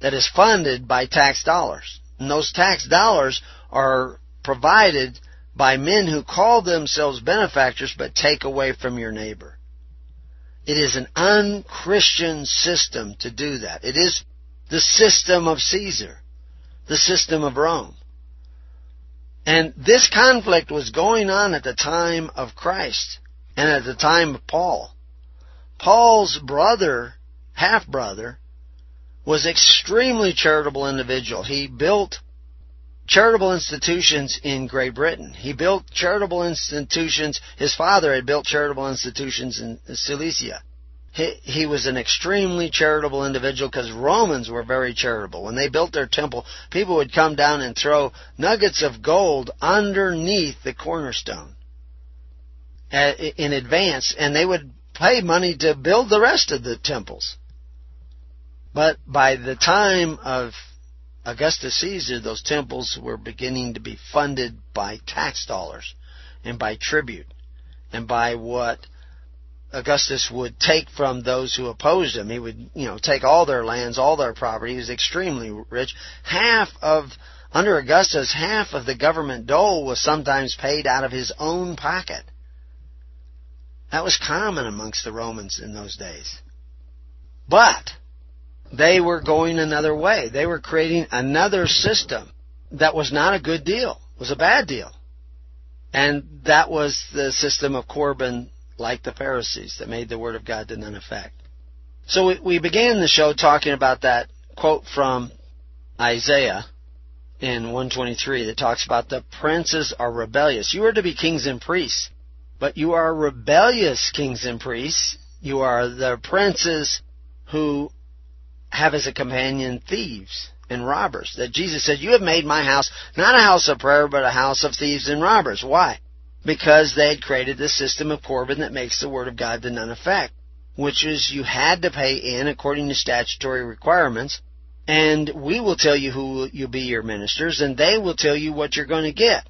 that is funded by tax dollars. And those tax dollars are provided by men who call themselves benefactors but take away from your neighbor. It is an unchristian system to do that. It is the system of Caesar, the system of Rome. And this conflict was going on at the time of Christ and at the time of Paul. Paul's brother, half brother, was extremely charitable individual. He built charitable institutions in Great Britain. He built charitable institutions. His father had built charitable institutions in Cilicia. He, he was an extremely charitable individual because Romans were very charitable. When they built their temple, people would come down and throw nuggets of gold underneath the cornerstone uh, in advance, and they would pay money to build the rest of the temples. But by the time of Augustus Caesar, those temples were beginning to be funded by tax dollars and by tribute and by what Augustus would take from those who opposed him. He would, you know, take all their lands, all their property. He was extremely rich. Half of, under Augustus, half of the government dole was sometimes paid out of his own pocket. That was common amongst the Romans in those days. But, they were going another way. They were creating another system that was not a good deal. Was a bad deal. And that was the system of Corban like the Pharisees that made the Word of God to none effect. So we, we began the show talking about that quote from Isaiah in 123 that talks about the princes are rebellious. You are to be kings and priests, but you are rebellious kings and priests. You are the princes who have as a companion thieves and robbers. That Jesus said, You have made my house not a house of prayer, but a house of thieves and robbers. Why? Because they had created this system of Corban that makes the Word of God to none effect, which is you had to pay in according to statutory requirements, and we will tell you who you be your ministers, and they will tell you what you're going to get.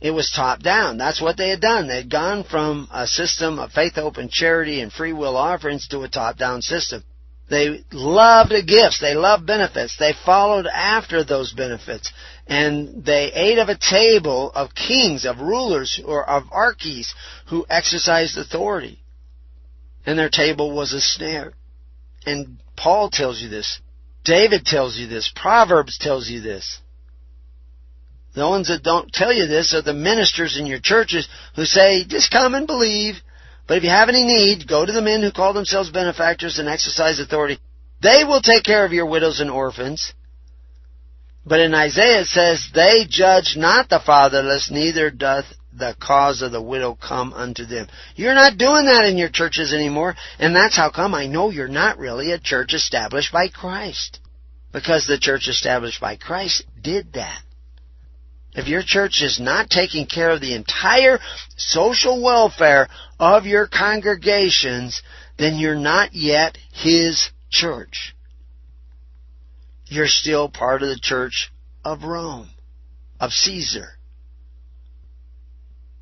It was top down. That's what they had done. They had gone from a system of faith, open charity and free will offerings to a top down system. They loved gifts. They loved benefits. They followed after those benefits. And they ate of a table of kings, of rulers, or of archies who exercised authority. And their table was a snare. And Paul tells you this. David tells you this. Proverbs tells you this. The ones that don't tell you this are the ministers in your churches who say, just come and believe. But if you have any need, go to the men who call themselves benefactors and exercise authority. They will take care of your widows and orphans. But in Isaiah it says, They judge not the fatherless, neither doth the cause of the widow come unto them. You're not doing that in your churches anymore, and that's how come I know you're not really a church established by Christ. Because the church established by Christ did that. If your church is not taking care of the entire social welfare of your congregations, then you're not yet His church. You're still part of the church of Rome, of Caesar.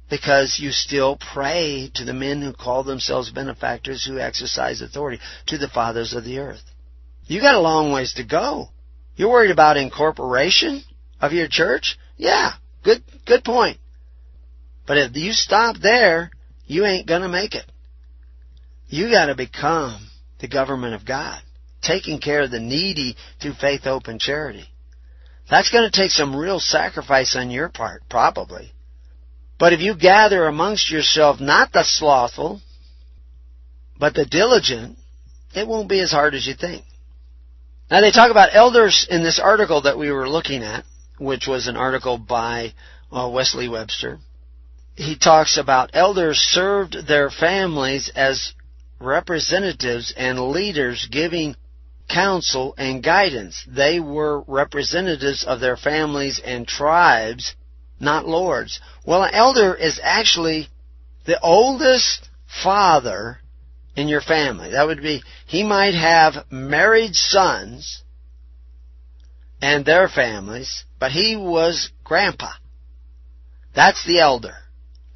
Because you still pray to the men who call themselves benefactors who exercise authority, to the fathers of the earth. You got a long ways to go. You're worried about incorporation of your church? Yeah, good, good point. But if you stop there, you ain't gonna make it. You gotta become the government of God, taking care of the needy through faith, hope, and charity. That's gonna take some real sacrifice on your part, probably. But if you gather amongst yourself not the slothful, but the diligent, it won't be as hard as you think. Now they talk about elders in this article that we were looking at which was an article by uh, Wesley Webster. He talks about elders served their families as representatives and leaders giving counsel and guidance. They were representatives of their families and tribes, not lords. Well, an elder is actually the oldest father in your family. That would be, he might have married sons and their families, but he was grandpa. That's the elder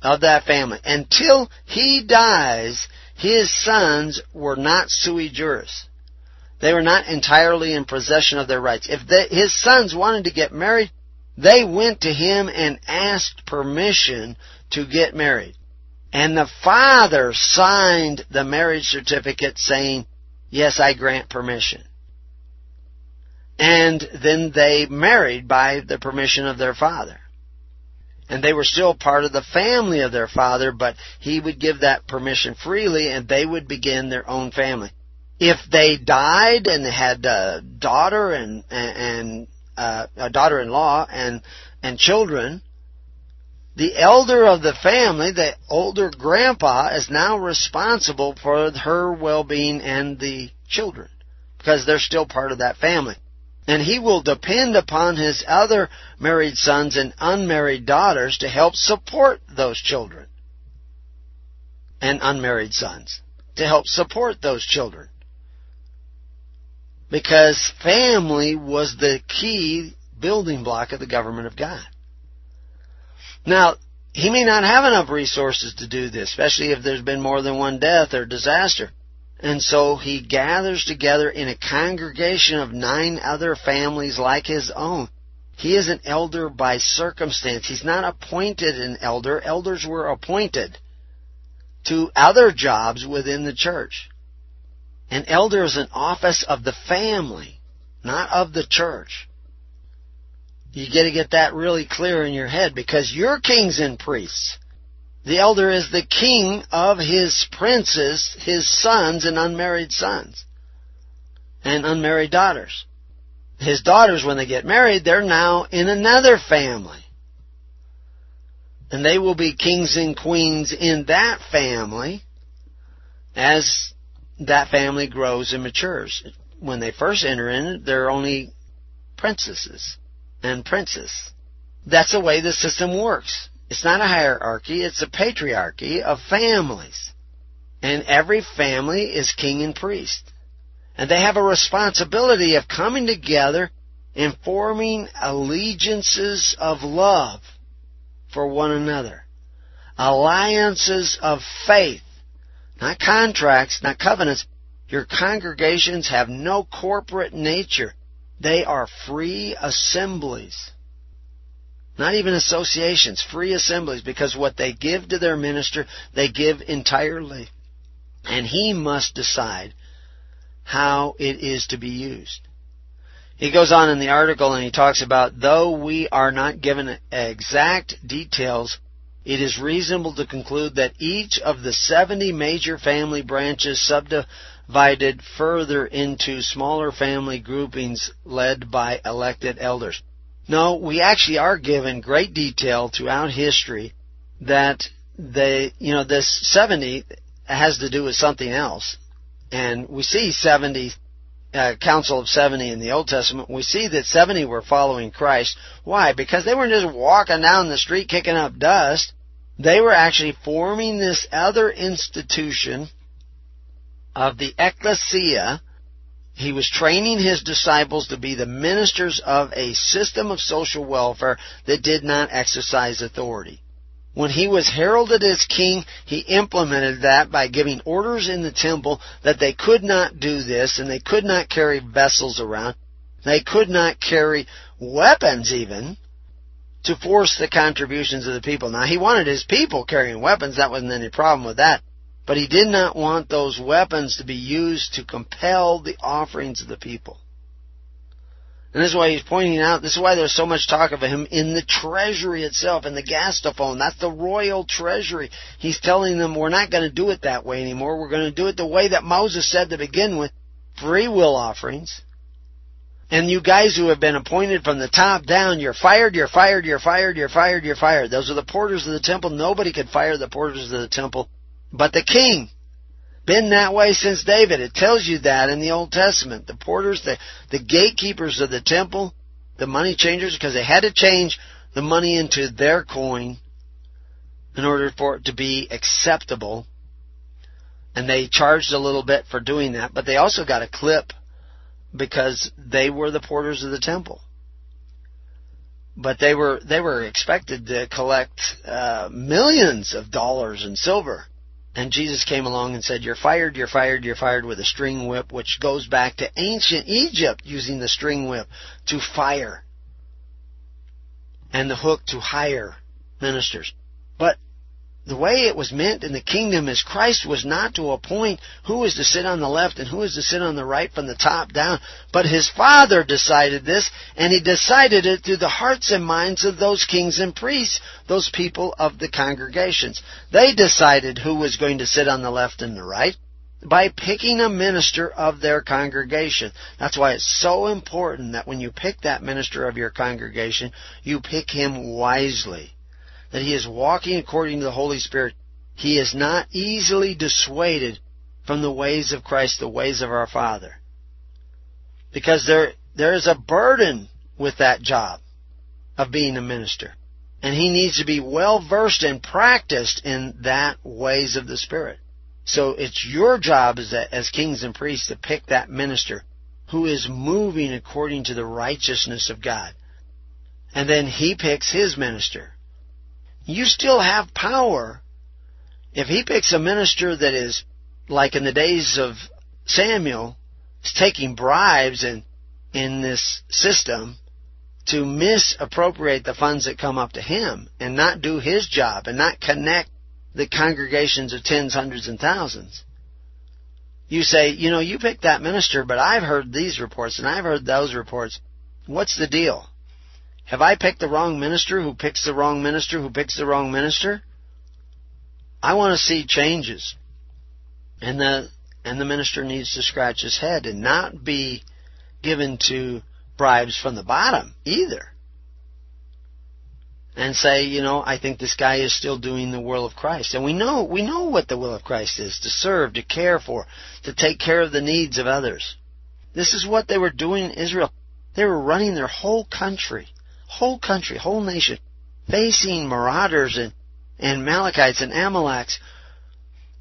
of that family. Until he dies, his sons were not sui juris. They were not entirely in possession of their rights. If they, his sons wanted to get married, they went to him and asked permission to get married. And the father signed the marriage certificate saying, yes, I grant permission and then they married by the permission of their father. And they were still part of the family of their father, but he would give that permission freely and they would begin their own family. if they died and had a daughter and and uh, a daughter-in-law and and children, the elder of the family, the older grandpa, is now responsible for her well-being and the children because they're still part of that family. And he will depend upon his other married sons and unmarried daughters to help support those children and unmarried sons to help support those children. Because family was the key building block of the government of God. Now, he may not have enough resources to do this, especially if there's been more than one death or disaster. And so he gathers together in a congregation of nine other families like his own. He is an elder by circumstance. He's not appointed an elder. Elders were appointed to other jobs within the church. An elder is an office of the family, not of the church. You got to get that really clear in your head because you're kings and priests. The elder is the king of his princes, his sons and unmarried sons and unmarried daughters. His daughters, when they get married, they're now in another family. And they will be kings and queens in that family as that family grows and matures. When they first enter in, they're only princesses and princes. That's the way the system works. It's not a hierarchy, it's a patriarchy of families. And every family is king and priest. And they have a responsibility of coming together and forming allegiances of love for one another. Alliances of faith. Not contracts, not covenants. Your congregations have no corporate nature. They are free assemblies. Not even associations, free assemblies, because what they give to their minister, they give entirely. And he must decide how it is to be used. He goes on in the article and he talks about, though we are not given exact details, it is reasonable to conclude that each of the 70 major family branches subdivided further into smaller family groupings led by elected elders. No, we actually are given great detail throughout history that they, you know, this 70 has to do with something else. And we see 70, uh, Council of 70 in the Old Testament. We see that 70 were following Christ. Why? Because they weren't just walking down the street kicking up dust. They were actually forming this other institution of the ecclesia he was training his disciples to be the ministers of a system of social welfare that did not exercise authority. When he was heralded as king, he implemented that by giving orders in the temple that they could not do this and they could not carry vessels around. They could not carry weapons even to force the contributions of the people. Now he wanted his people carrying weapons. That wasn't any problem with that. But he did not want those weapons to be used to compel the offerings of the people. And this is why he's pointing out, this is why there's so much talk of him in the treasury itself, in the gastophone. That's the royal treasury. He's telling them we're not going to do it that way anymore. We're going to do it the way that Moses said to begin with. Free will offerings. And you guys who have been appointed from the top down, you're fired, you're fired, you're fired, you're fired, you're fired. Those are the porters of the temple. Nobody could fire the porters of the temple but the king. Been that way since David. It tells you that in the Old Testament. The porters, the, the gatekeepers of the temple, the money changers, because they had to change the money into their coin in order for it to be acceptable. And they charged a little bit for doing that, but they also got a clip because they were the porters of the temple. But they were they were expected to collect uh, millions of dollars in silver and Jesus came along and said, You're fired, you're fired, you're fired with a string whip, which goes back to ancient Egypt using the string whip to fire. And the hook to hire ministers. The way it was meant in the kingdom is Christ was not to appoint who is to sit on the left and who is to sit on the right from the top down, but his Father decided this, and he decided it through the hearts and minds of those kings and priests, those people of the congregations. They decided who was going to sit on the left and the right. by picking a minister of their congregation. That's why it's so important that when you pick that minister of your congregation, you pick him wisely. That he is walking according to the Holy Spirit. He is not easily dissuaded from the ways of Christ, the ways of our Father. Because there, there is a burden with that job of being a minister. And he needs to be well versed and practiced in that ways of the Spirit. So it's your job as, a, as kings and priests to pick that minister who is moving according to the righteousness of God. And then he picks his minister. You still have power. If he picks a minister that is, like in the days of Samuel, is taking bribes and in this system to misappropriate the funds that come up to him and not do his job and not connect the congregations of tens, hundreds, and thousands. You say, you know, you picked that minister, but I've heard these reports and I've heard those reports. What's the deal? Have I picked the wrong minister who picks the wrong minister who picks the wrong minister? I want to see changes. And the and the minister needs to scratch his head and not be given to bribes from the bottom either and say, you know, I think this guy is still doing the will of Christ. And we know, we know what the will of Christ is, to serve, to care for, to take care of the needs of others. This is what they were doing in Israel. They were running their whole country, whole country, whole nation, facing marauders and, and Amalekites and Amaleks,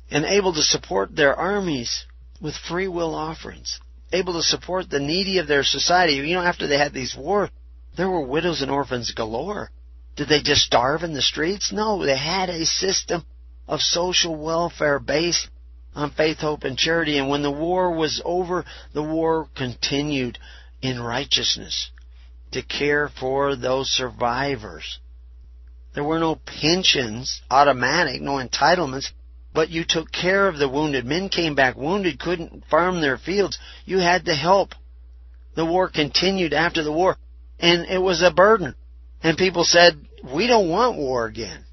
and able to support their armies with free will offerings, able to support the needy of their society. You know, after they had these wars, there were widows and orphans galore. Did they just starve in the streets? No, they had a system of social welfare based on faith, hope, and charity. And when the war was over, the war continued in righteousness to care for those survivors. There were no pensions, automatic, no entitlements, but you took care of the wounded. Men came back wounded, couldn't farm their fields. You had to help. The war continued after the war, and it was a burden. And people said, we don't want war again.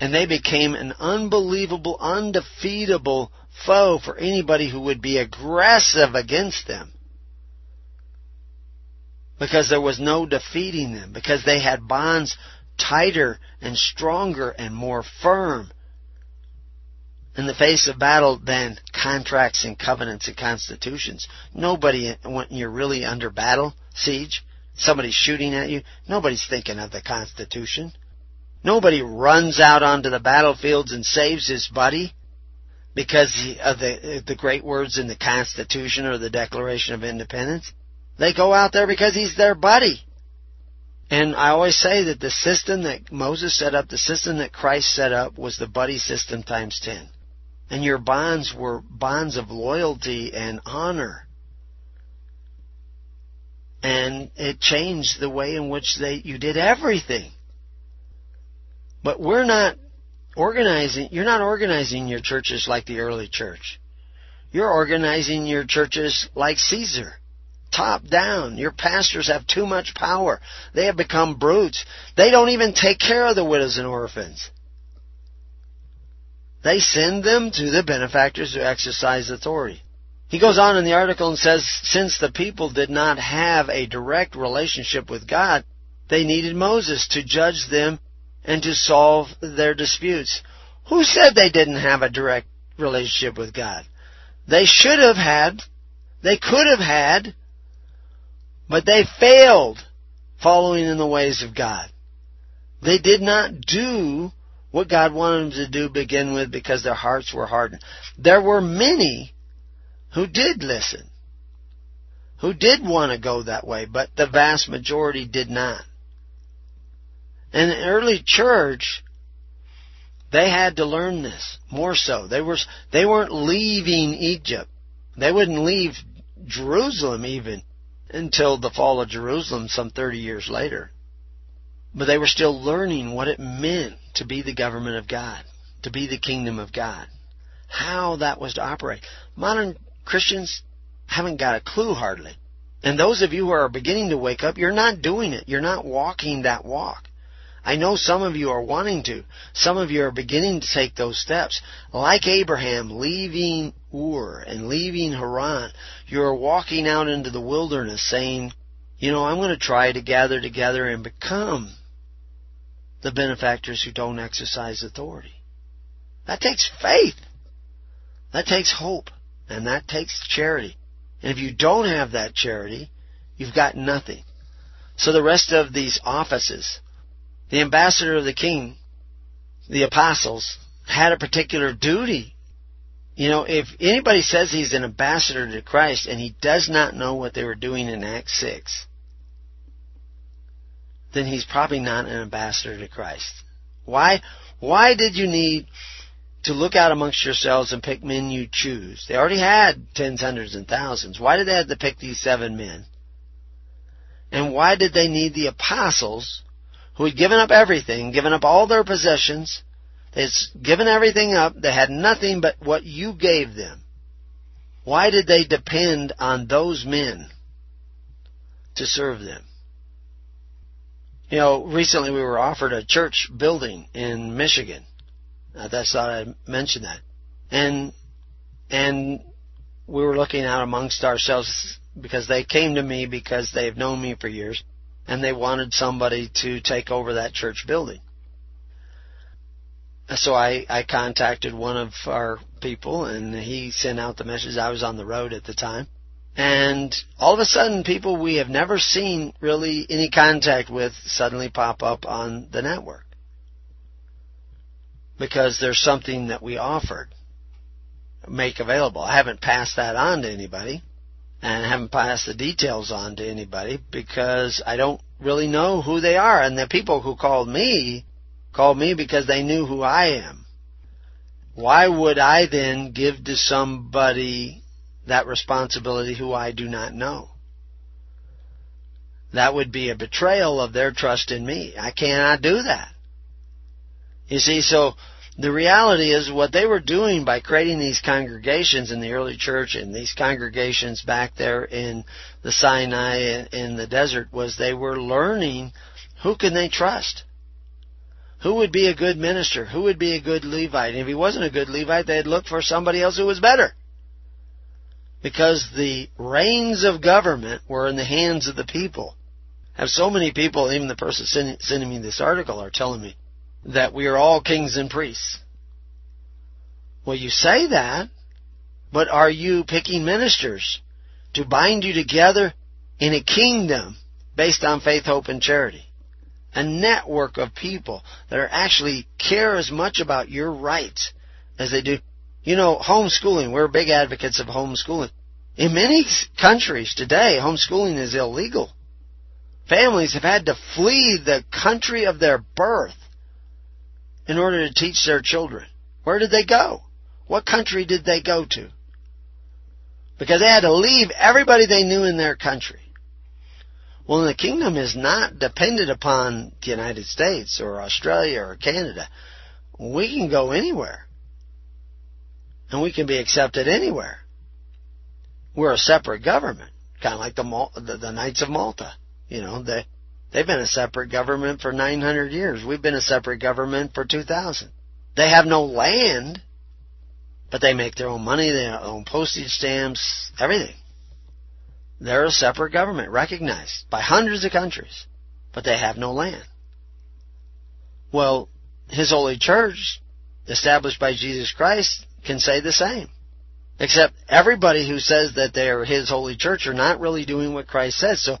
And they became an unbelievable, undefeatable foe for anybody who would be aggressive against them. Because there was no defeating them. Because they had bonds tighter and stronger and more firm in the face of battle than contracts and covenants and constitutions. Nobody, when you're really under battle, siege, somebody's shooting at you, nobody's thinking of the Constitution. Nobody runs out onto the battlefields and saves his buddy because of the, the great words in the Constitution or the Declaration of Independence. They go out there because he's their buddy. And I always say that the system that Moses set up, the system that Christ set up was the buddy system times 10. And your bonds were bonds of loyalty and honor and it changed the way in which they you did everything. But we're not organizing you're not organizing your churches like the early church. You're organizing your churches like Caesar. Top down. Your pastors have too much power. They have become brutes. They don't even take care of the widows and orphans. They send them to the benefactors who exercise authority. He goes on in the article and says, since the people did not have a direct relationship with God, they needed Moses to judge them and to solve their disputes. Who said they didn't have a direct relationship with God? They should have had, they could have had, but they failed following in the ways of God. They did not do what God wanted them to do begin with because their hearts were hardened. There were many who did listen, who did want to go that way, but the vast majority did not. In the early church, they had to learn this more so. They were they weren't leaving Egypt. They wouldn't leave Jerusalem even until the fall of Jerusalem some 30 years later. But they were still learning what it meant to be the government of God, to be the kingdom of God, how that was to operate. Modern Christians haven't got a clue hardly. And those of you who are beginning to wake up, you're not doing it. You're not walking that walk. I know some of you are wanting to. Some of you are beginning to take those steps. Like Abraham leaving Ur and leaving Haran, you're walking out into the wilderness saying, you know, I'm going to try to gather together and become the benefactors who don't exercise authority. That takes faith. That takes hope. And that takes charity. And if you don't have that charity, you've got nothing. So the rest of these offices, the ambassador of the king, the apostles, had a particular duty. You know, if anybody says he's an ambassador to Christ and he does not know what they were doing in Acts 6, then he's probably not an ambassador to Christ. Why? Why did you need to look out amongst yourselves and pick men you choose? They already had tens, hundreds, and thousands. Why did they have to pick these seven men? And why did they need the apostles who had given up everything, given up all their possessions, they'd given everything up, they had nothing but what you gave them? Why did they depend on those men to serve them? You know, recently we were offered a church building in Michigan. Uh, I just thought I'd mention that. And, and we were looking out amongst ourselves because they came to me because they've known me for years and they wanted somebody to take over that church building. So I, I contacted one of our people and he sent out the message. I was on the road at the time. And all of a sudden people we have never seen really any contact with suddenly pop up on the network. Because there's something that we offered, make available. I haven't passed that on to anybody and haven't passed the details on to anybody because I don't really know who they are. And the people who called me called me because they knew who I am. Why would I then give to somebody that responsibility who I do not know? That would be a betrayal of their trust in me. I cannot do that. You see, so the reality is what they were doing by creating these congregations in the early church and these congregations back there in the Sinai and in the desert was they were learning who can they trust? Who would be a good minister? Who would be a good Levite? And if he wasn't a good Levite, they'd look for somebody else who was better. Because the reins of government were in the hands of the people. I have so many people, even the person sending me this article are telling me, that we are all kings and priests. Well, you say that, but are you picking ministers to bind you together in a kingdom based on faith, hope, and charity? A network of people that are actually care as much about your rights as they do. You know, homeschooling, we're big advocates of homeschooling. In many countries today, homeschooling is illegal. Families have had to flee the country of their birth in order to teach their children. Where did they go? What country did they go to? Because they had to leave everybody they knew in their country. Well, the kingdom is not dependent upon the United States or Australia or Canada. We can go anywhere. And we can be accepted anywhere. We're a separate government, kind of like the, the, the Knights of Malta. You know, they, They've been a separate government for 900 years. We've been a separate government for 2,000. They have no land, but they make their own money, their own postage stamps, everything. They're a separate government, recognized by hundreds of countries, but they have no land. Well, His holy church, established by Jesus Christ, can say the same. Except everybody who says that they're His holy church are not really doing what Christ says. So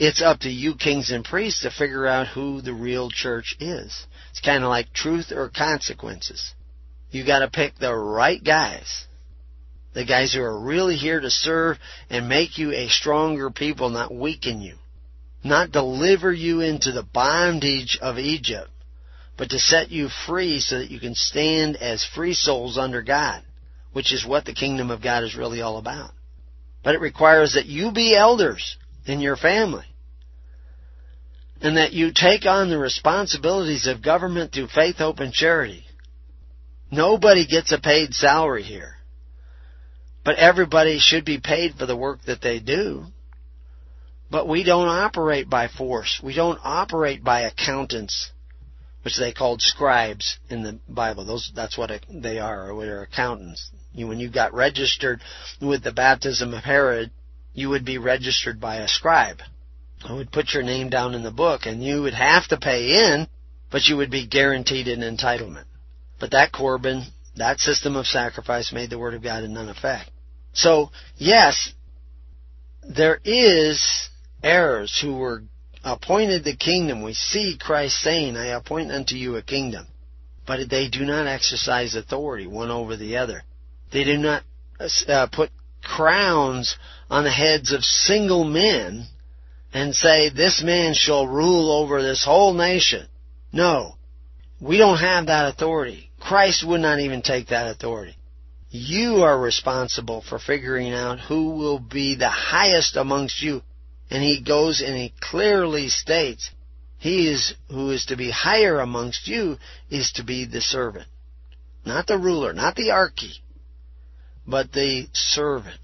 it's up to you, kings and priests, to figure out who the real church is. It's kind of like truth or consequences. You got to pick the right guys. The guys who are really here to serve and make you a stronger people, not weaken you. Not deliver you into the bondage of Egypt, but to set you free so that you can stand as free souls under God, which is what the kingdom of God is really all about. But it requires that you be elders in your family and that you take on the responsibilities of government through faith, hope, and charity. Nobody gets a paid salary here. But everybody should be paid for the work that they do. But we don't operate by force. We don't operate by accountants. which they called scribes in the Bible. Those that's what they are, or they're accountants. You, when you got registered with the baptism of Herod, you would be registered by a scribe. I would put your name down in the book, and you would have to pay in, but you would be guaranteed an entitlement. But that Corban, that system of sacrifice made the Word of God in none effect. So, yes, there is heirs who were appointed the kingdom. We see Christ saying, I appoint unto you a kingdom. But they do not exercise authority one over the other. They do not uh, put crowns on the heads of single men and say, this man shall rule over this whole nation. No. We don't have that authority. Christ would not even take that authority. You are responsible for figuring out who will be the highest amongst you. And he goes and he clearly states, he is who is to be higher amongst you is to be the servant. Not the ruler, not the archy, but the servant.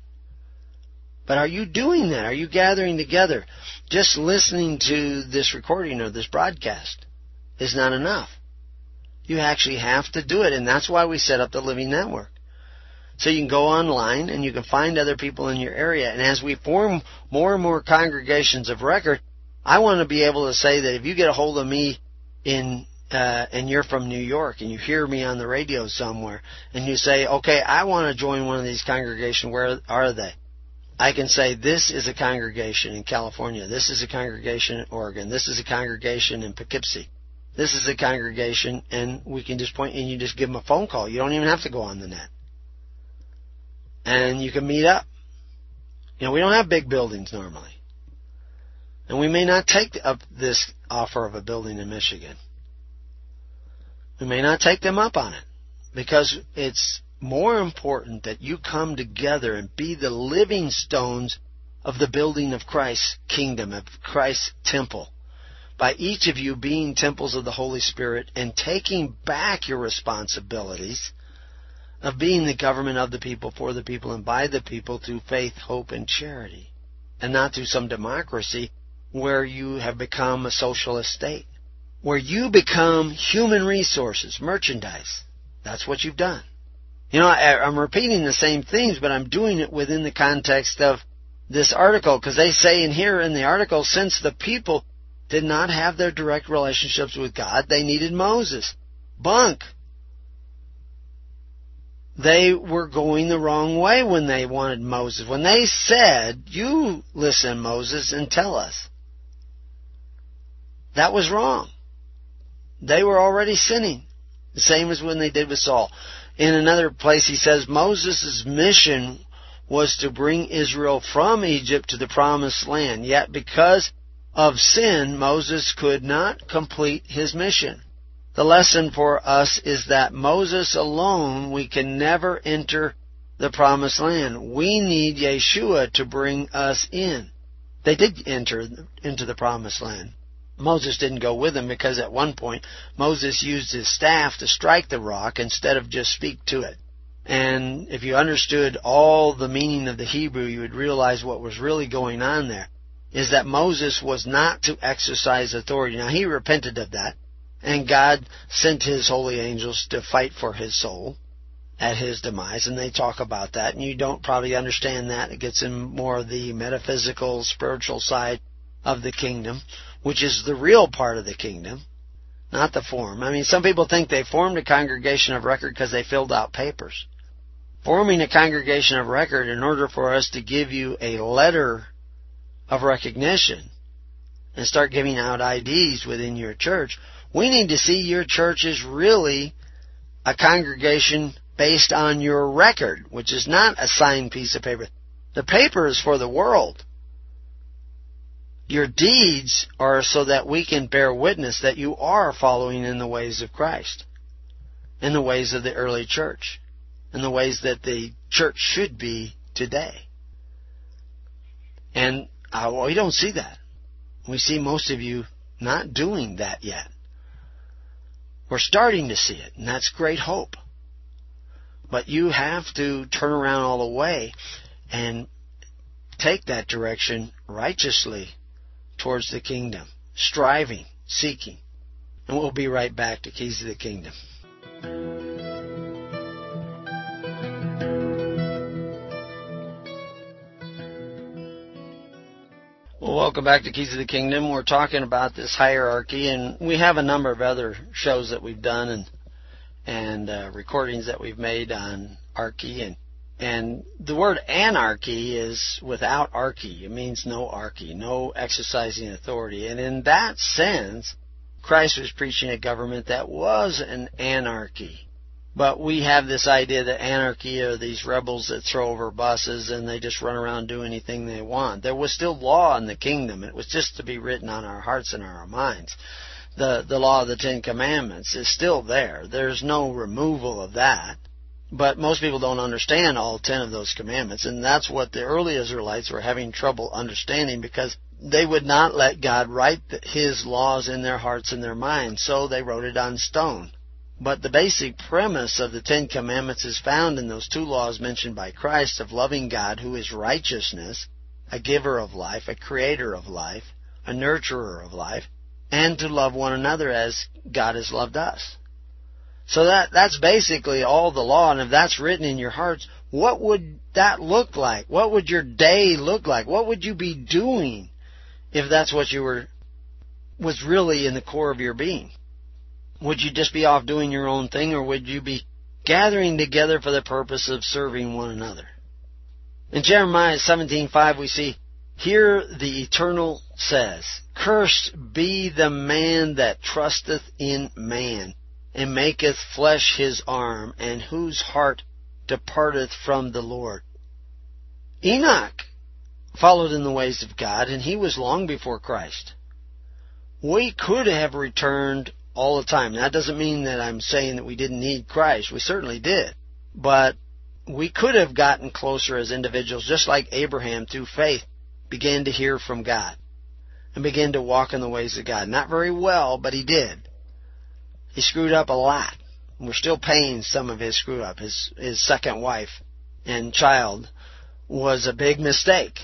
But are you doing that? Are you gathering together? Just listening to this recording or this broadcast is not enough. You actually have to do it, and that's why we set up the Living Network. So you can go online and you can find other people in your area. And as we form more and more congregations of record, I want to be able to say that if you get a hold of me in uh, and you're from New York and you hear me on the radio somewhere and you say, okay, I want to join one of these congregations, where are they? I can say this is a congregation in California, this is a congregation in Oregon, this is a congregation in Poughkeepsie, this is a congregation, and we can just point and you just give them a phone call. You don't even have to go on the net and you can meet up. You know, we don't have big buildings normally. And we may not take up this offer of a building in Michigan. We may not take them up on it because it's more important that you come together and be the living stones of the building of Christ's kingdom, of Christ's temple. By each of you being temples of the Holy Spirit and taking back your responsibilities of being the government of the people, for the people, and by the people through faith, hope, and charity. And not through some democracy where you have become a socialist state. Where you become human resources, merchandise. That's what you've done. You know, I, I'm repeating the same things, but I'm doing it within the context of this article, because they say in here in the article, since the people did not have their direct relationships with God, they needed Moses. Bunk they were going the wrong way when they wanted Moses. When they said, You listen, Moses, and tell us. That was wrong. They were already sinning. The same as when they did with Saul. In another place, he says Moses' mission was to bring Israel from Egypt to the promised land. Yet because of sin, Moses could not complete his mission. The lesson for us is that Moses alone, we can never enter the promised land. We need Yeshua to bring us in. They did enter into the promised land. Moses didn't go with them because at one point Moses used his staff to strike the rock instead of just speak to it. And if you understood all the meaning of the Hebrew, you would realize what was really going on there is that Moses was not to exercise authority. Now he repented of that. And God sent His holy angels to fight for his soul at his demise, and they talk about that, and you don't probably understand that. It gets in more of the metaphysical, spiritual side of the kingdom, which is the real part of the kingdom, not the form. I mean, some people think they formed a congregation of record because they filled out papers. Forming a congregation of record in order for us to give you a letter of recognition and start giving out IDs within your church we need to see your church is really a congregation based on your record, which is not a signed piece of paper. The paper is for the world. Your deeds are so that we can bear witness that you are following in the ways of Christ, in the ways of the early church, in the ways that the church should be today. And uh, we don't see that. We see most of you not doing that yet. We're starting to see it, and that's great hope. But you have to turn around all the way and take that direction righteously towards the kingdom, striving, seeking. And we'll be right back to Keys of the Kingdom. Well, welcome back to Keys of the Kingdom. We're talking about this hierarchy, and we have a number of other shows that we've done and and uh, recordings that we've made on archy and and the word anarchy is without archy. It means no archy, no exercising authority. And in that sense, Christ was preaching a government that was an anarchy. But we have this idea that anarchy are these rebels that throw over buses and they just run around do anything they want. There was still law in the kingdom. It was just to be written on our hearts and our minds. The, the law of the Ten Commandments is still there. There's no removal of that. But most people don't understand all ten of those commandments, and that's what the early Israelites were having trouble understanding because they would not let God write His laws in their hearts and their minds, so they wrote it on stone. But the basic premise of the Ten Commandments is found in those two laws mentioned by Christ of loving God, who is righteousness, a giver of life, a creator of life, a nurturer of life, and to love one another as God has loved us. So that, that's basically all the law, and if that's written in your hearts, what would that look like? What would your day look like? What would you be doing if that's what you were, was really in the core of your being? Would you just be off doing your own thing or would you be gathering together for the purpose of serving one another? In Jeremiah 17:5 we see here the eternal says, Cursed be the man that trusteth in man, and maketh flesh his arm, and whose heart departeth from the Lord. Enoch followed in the ways of God, and he was long before Christ. We could have returned all the time. That doesn't mean that I'm saying that we didn't need Christ. We certainly did. But we could have gotten closer as individuals, just like Abraham through faith began to hear from God and began to walk in the ways of God. Not very well, but he did. He screwed up a lot. We're still paying some of his screw up. His, his second wife and child was a big mistake.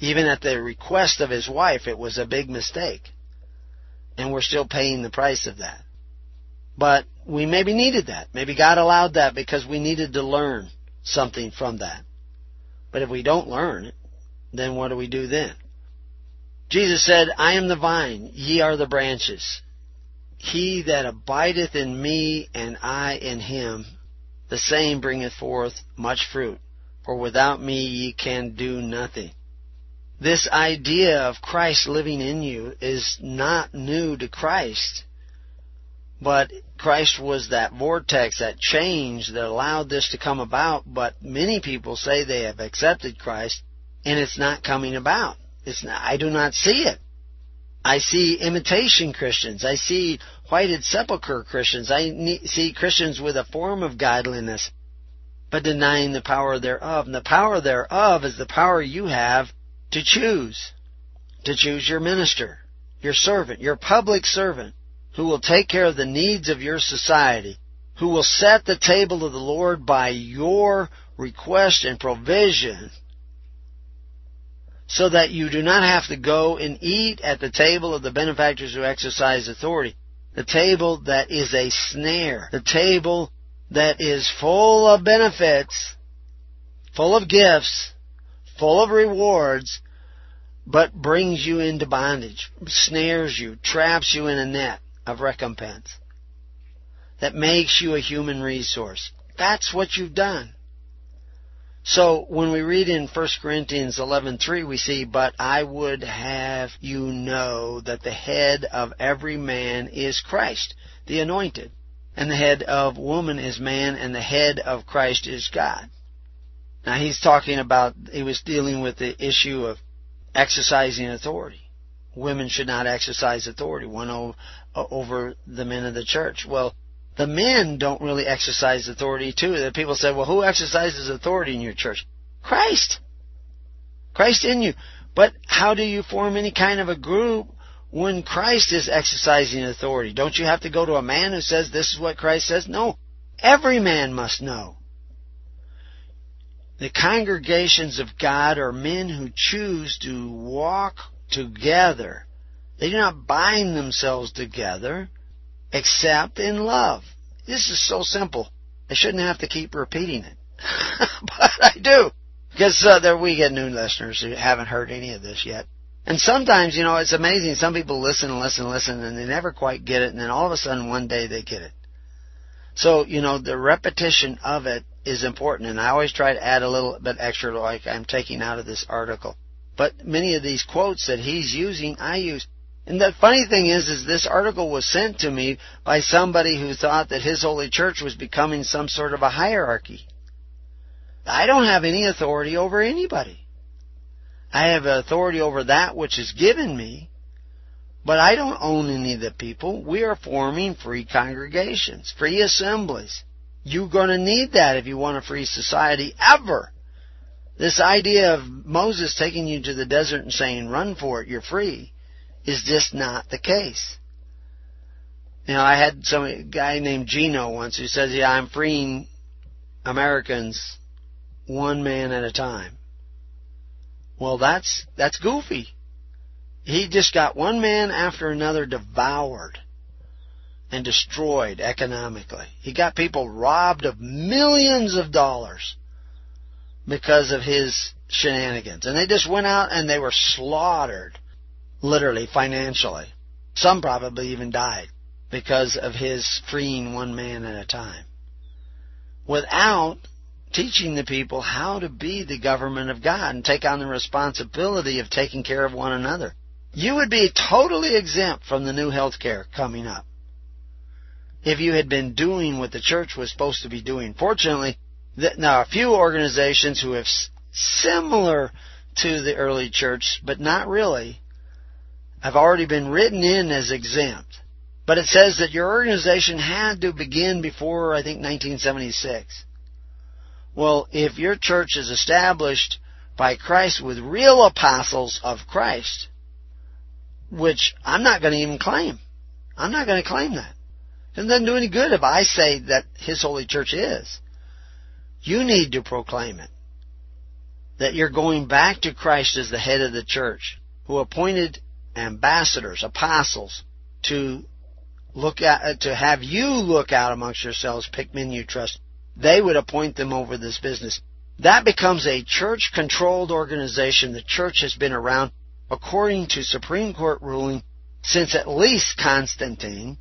Even at the request of his wife, it was a big mistake and we're still paying the price of that. But we maybe needed that. Maybe God allowed that because we needed to learn something from that. But if we don't learn then what do we do then? Jesus said, I am the vine, ye are the branches. He that abideth in me and I in him, the same bringeth forth much fruit. For without me ye can do nothing. This idea of Christ living in you is not new to Christ, but Christ was that vortex, that change that allowed this to come about, but many people say they have accepted Christ and it's not coming about. It's not, I do not see it. I see imitation Christians. I see whited sepulchre Christians. I see Christians with a form of godliness, but denying the power thereof. And the power thereof is the power you have to choose. To choose your minister, your servant, your public servant, who will take care of the needs of your society, who will set the table of the Lord by your request and provision, so that you do not have to go and eat at the table of the benefactors who exercise authority. The table that is a snare. The table that is full of benefits, full of gifts, full of rewards, but brings you into bondage, snares you, traps you in a net of recompense that makes you a human resource. That's what you've done. So when we read in 1 Corinthians 11:3 we see but I would have you know that the head of every man is Christ the anointed and the head of woman is man and the head of Christ is God. Now he's talking about, he was dealing with the issue of exercising authority. Women should not exercise authority one over the men of the church. Well, the men don't really exercise authority too. The people say, well, who exercises authority in your church? Christ. Christ in you. But how do you form any kind of a group when Christ is exercising authority? Don't you have to go to a man who says this is what Christ says? No. Every man must know. The congregations of God are men who choose to walk together. They do not bind themselves together except in love. This is so simple. I shouldn't have to keep repeating it. but I do. Because uh, there we get new listeners who haven't heard any of this yet. And sometimes, you know, it's amazing. Some people listen and listen and listen and they never quite get it and then all of a sudden one day they get it. So, you know, the repetition of it is important and I always try to add a little bit extra like I'm taking out of this article. But many of these quotes that he's using, I use. And the funny thing is, is this article was sent to me by somebody who thought that his holy church was becoming some sort of a hierarchy. I don't have any authority over anybody. I have authority over that which is given me, but I don't own any of the people. We are forming free congregations, free assemblies. You're going to need that if you want a free society ever. This idea of Moses taking you to the desert and saying, run for it, you're free, is just not the case. You know, I had some guy named Gino once who says, yeah, I'm freeing Americans one man at a time. Well, that's, that's goofy. He just got one man after another devoured and destroyed economically. He got people robbed of millions of dollars because of his shenanigans. And they just went out and they were slaughtered, literally, financially. Some probably even died because of his freeing one man at a time. Without teaching the people how to be the government of God and take on the responsibility of taking care of one another. You would be totally exempt from the new health care coming up if you had been doing what the church was supposed to be doing. Fortunately, now a few organizations who have similar to the early church, but not really, have already been written in as exempt. But it says that your organization had to begin before, I think, 1976. Well, if your church is established by Christ with real apostles of Christ, which I'm not going to even claim. I'm not going to claim that. It doesn't do any good if I say that His holy church is. You need to proclaim it. That you're going back to Christ as the head of the church, who appointed ambassadors, apostles, to look at, uh, to have you look out amongst yourselves, pick men you trust, they would appoint them over this business. That becomes a church controlled organization. The church has been around, according to Supreme Court ruling, since at least Constantine,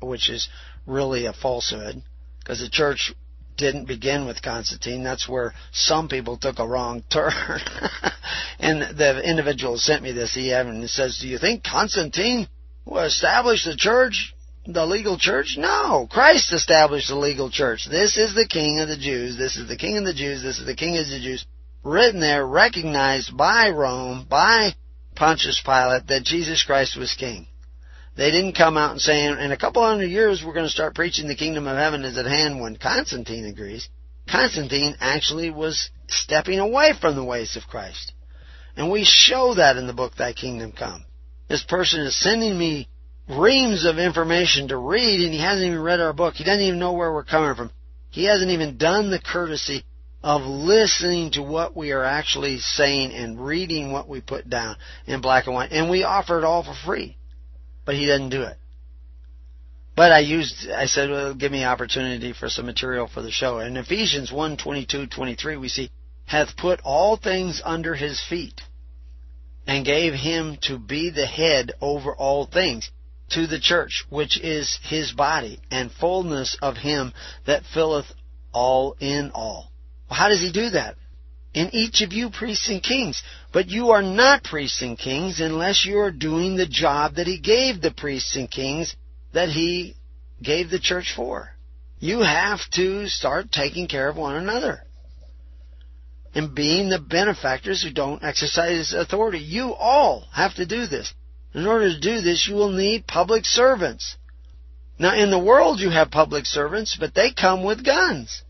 which is really a falsehood, because the church didn't begin with Constantine. That's where some people took a wrong turn. and the individual sent me this EM and says, Do you think Constantine established the church? the legal church? No. Christ established the legal church. This is the King of the Jews. This is the King of the Jews. This is the King of the Jews. Written there, recognized by Rome, by Pontius Pilate, that Jesus Christ was King. They didn't come out and say, in a couple hundred years we're going to start preaching the kingdom of heaven is at hand when Constantine agrees. Constantine actually was stepping away from the ways of Christ. And we show that in the book Thy Kingdom Come. This person is sending me reams of information to read and he hasn't even read our book. He doesn't even know where we're coming from. He hasn't even done the courtesy of listening to what we are actually saying and reading what we put down in black and white. And we offer it all for free. But he doesn't do it. But I used, I said, well, give me opportunity for some material for the show. In Ephesians 1, 22, 23, we see, hath put all things under his feet and gave him to be the head over all things to the church, which is his body, and fullness of him that filleth all in all. Well, how does he do that? In each of you priests and kings. But you are not priests and kings unless you are doing the job that he gave the priests and kings that he gave the church for. You have to start taking care of one another. And being the benefactors who don't exercise authority. You all have to do this. In order to do this, you will need public servants. Now, in the world, you have public servants, but they come with guns.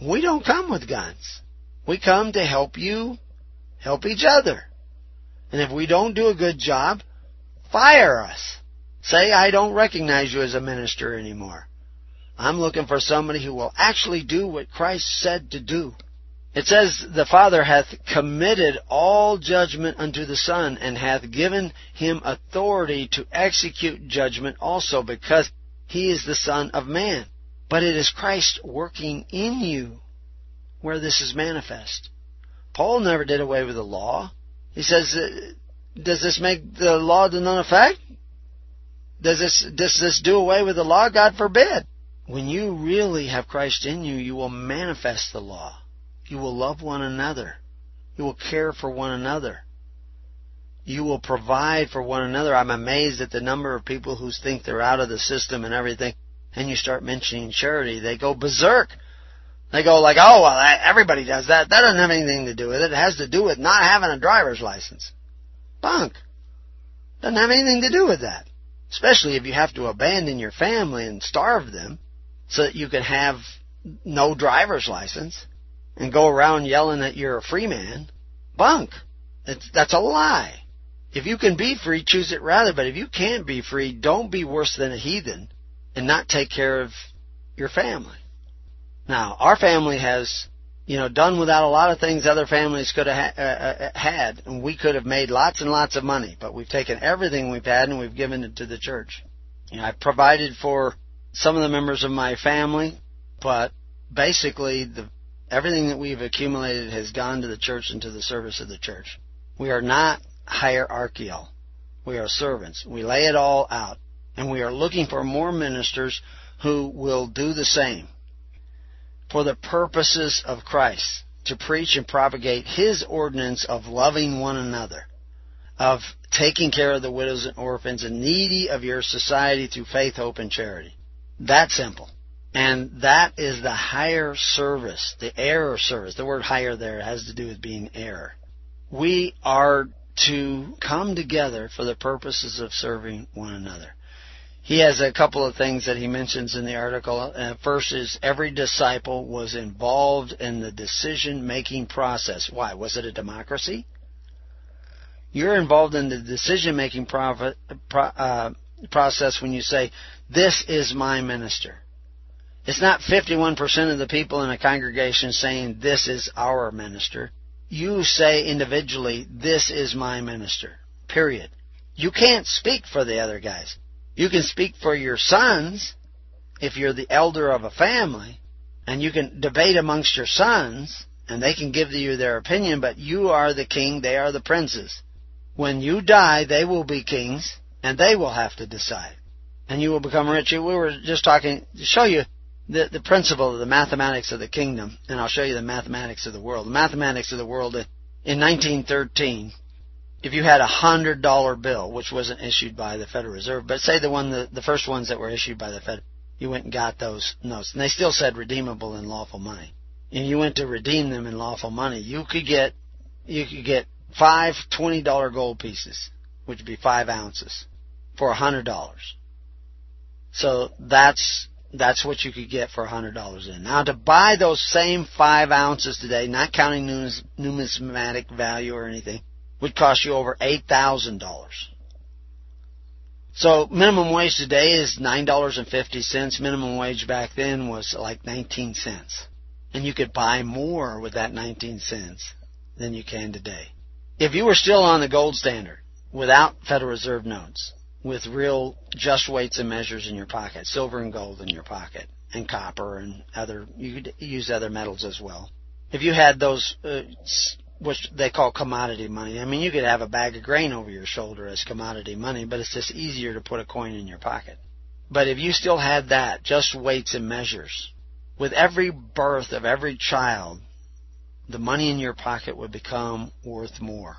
We don't come with guns. We come to help you help each other. And if we don't do a good job, fire us. Say, I don't recognize you as a minister anymore. I'm looking for somebody who will actually do what Christ said to do. It says, The Father hath committed all judgment unto the Son, and hath given him authority to execute judgment also, because He is the Son of Man. But it is Christ working in you where this is manifest. Paul never did away with the law. He says, uh, does this make the law to none effect? Does this, does this do away with the law? God forbid. When you really have Christ in you, you will manifest the law. You will love one another. You will care for one another. You will provide for one another. I'm amazed at the number of people who think they're out of the system and everything, and you start mentioning charity, they go berserk. They go like, oh, well, everybody does that. That doesn't have anything to do with it. It has to do with not having a driver's license. Bunk. Doesn't have anything to do with that. Especially if you have to abandon your family and starve them so that you can have no driver's license and go around yelling that you're a free man. Bunk. It's, that's a lie. If you can be free, choose it rather. But if you can't be free, don't be worse than a heathen and not take care of your family. Now, our family has, you know, done without a lot of things other families could have ha- uh, uh, had, and we could have made lots and lots of money, but we've taken everything we've had and we've given it to the church. You know, I provided for some of the members of my family, but basically the everything that we've accumulated has gone to the church and to the service of the church. We are not hierarchical. We are servants. We lay it all out. And we are looking for more ministers who will do the same for the purposes of Christ to preach and propagate His ordinance of loving one another, of taking care of the widows and orphans and needy of your society through faith, hope, and charity. That simple. And that is the higher service, the heir service. The word higher there has to do with being heir. We are to come together for the purposes of serving one another. He has a couple of things that he mentions in the article. Uh, first is every disciple was involved in the decision making process. Why? Was it a democracy? You're involved in the decision making pro- uh, process when you say, This is my minister. It's not 51% of the people in a congregation saying, This is our minister. You say individually, This is my minister. Period. You can't speak for the other guys. You can speak for your sons if you're the elder of a family, and you can debate amongst your sons, and they can give you their opinion, but you are the king, they are the princes. When you die, they will be kings, and they will have to decide. And you will become rich. We were just talking to show you the, the principle of the mathematics of the kingdom, and I'll show you the mathematics of the world. The mathematics of the world in 1913, if you had a hundred dollar bill, which wasn't issued by the Federal Reserve, but say the one, the, the first ones that were issued by the Fed, you went and got those notes, and they still said redeemable in lawful money, and you went to redeem them in lawful money, you could get, you could get five twenty dollar gold pieces, which would be five ounces, for a hundred dollars. So that's that's what you could get for a hundred dollars in. Now to buy those same five ounces today, not counting numismatic value or anything, would cost you over eight thousand dollars. So minimum wage today is nine dollars and fifty cents. Minimum wage back then was like nineteen cents. And you could buy more with that nineteen cents than you can today. If you were still on the gold standard without Federal Reserve notes, with real just weights and measures in your pocket, silver and gold in your pocket, and copper and other, you could use other metals as well. If you had those, uh, which they call commodity money, I mean, you could have a bag of grain over your shoulder as commodity money, but it's just easier to put a coin in your pocket. But if you still had that, just weights and measures, with every birth of every child, the money in your pocket would become worth more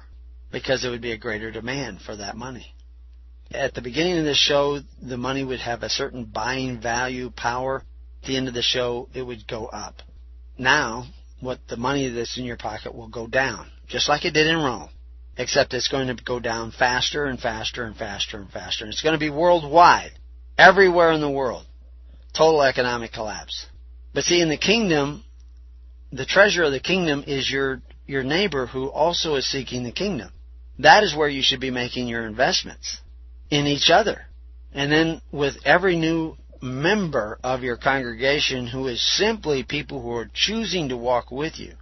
because there would be a greater demand for that money at the beginning of the show, the money would have a certain buying value, power. At the end of the show, it would go up. Now, what the money that's in your pocket will go down, just like it did in Rome, except it's going to go down faster and faster and faster and faster. And it's going to be worldwide, everywhere in the world. Total economic collapse. But see, in the kingdom, the treasure of the kingdom is your, your neighbor who also is seeking the kingdom. That is where you should be making your investments in each other. And then with every new member of your congregation who is simply people who are choosing to walk with you.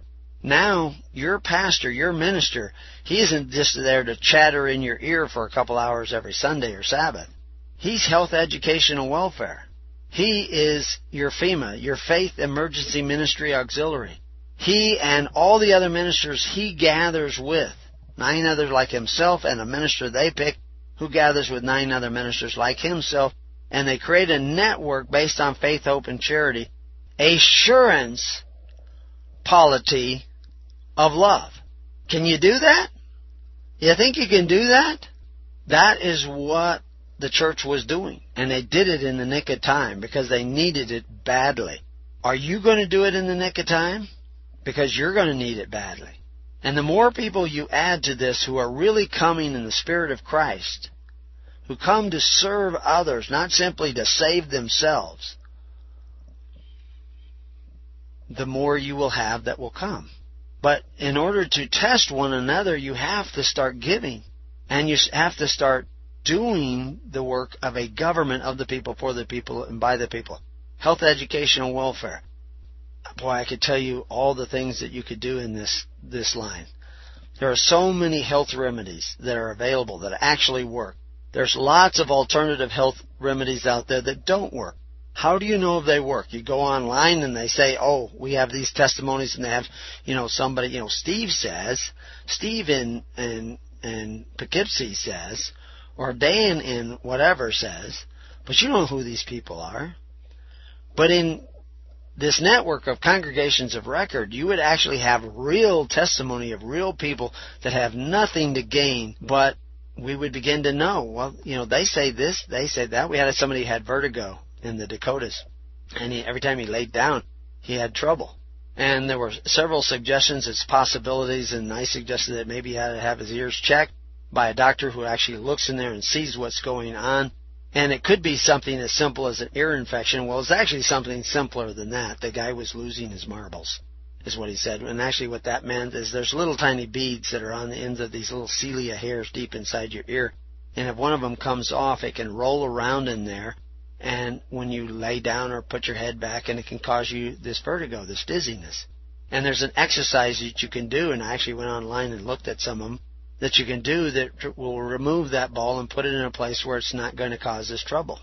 Now, your pastor, your minister, he isn't just there to chatter in your ear for a couple hours every Sunday or Sabbath. He's health, education, and welfare. He is your FEMA, your Faith Emergency Ministry Auxiliary. He and all the other ministers he gathers with, nine others like himself and a minister they pick who gathers with nine other ministers like himself, and they create a network based on faith, hope, and charity, assurance polity of love. Can you do that? You think you can do that? That is what the church was doing. And they did it in the nick of time because they needed it badly. Are you going to do it in the nick of time? Because you're going to need it badly. And the more people you add to this who are really coming in the Spirit of Christ, who come to serve others, not simply to save themselves, the more you will have that will come. But in order to test one another, you have to start giving. And you have to start doing the work of a government of the people, for the people, and by the people. Health, education, and welfare. Boy, I could tell you all the things that you could do in this, this line. There are so many health remedies that are available that actually work. There's lots of alternative health remedies out there that don't work. How do you know if they work? You go online and they say, oh, we have these testimonies and they have, you know, somebody, you know, Steve says, Steve in, in, in Poughkeepsie says, or Dan in whatever says, but you know who these people are. But in this network of congregations of record, you would actually have real testimony of real people that have nothing to gain, but we would begin to know, well, you know, they say this, they say that. We had somebody who had vertigo in the Dakotas, and he, every time he laid down, he had trouble. And there were several suggestions, it's possibilities, and I suggested that maybe he had to have his ears checked by a doctor who actually looks in there and sees what's going on. And it could be something as simple as an ear infection. Well, it's actually something simpler than that. The guy was losing his marbles, is what he said. And actually what that meant is there's little tiny beads that are on the ends of these little cilia hairs deep inside your ear. And if one of them comes off, it can roll around in there. And when you lay down or put your head back, and it can cause you this vertigo, this dizziness. And there's an exercise that you can do, and I actually went online and looked at some of them that you can do that will remove that ball and put it in a place where it's not going to cause this trouble.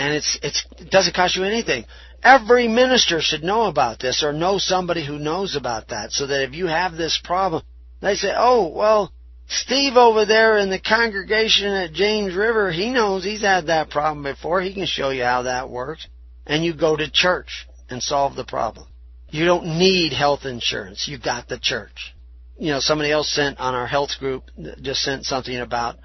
And it's, it's, it doesn't cost you anything. Every minister should know about this or know somebody who knows about that so that if you have this problem, they say, oh, well, Steve over there in the congregation at James River, he knows he's had that problem before. He can show you how that works. And you go to church and solve the problem. You don't need health insurance. You got the church you know, somebody else sent on our health group just sent something about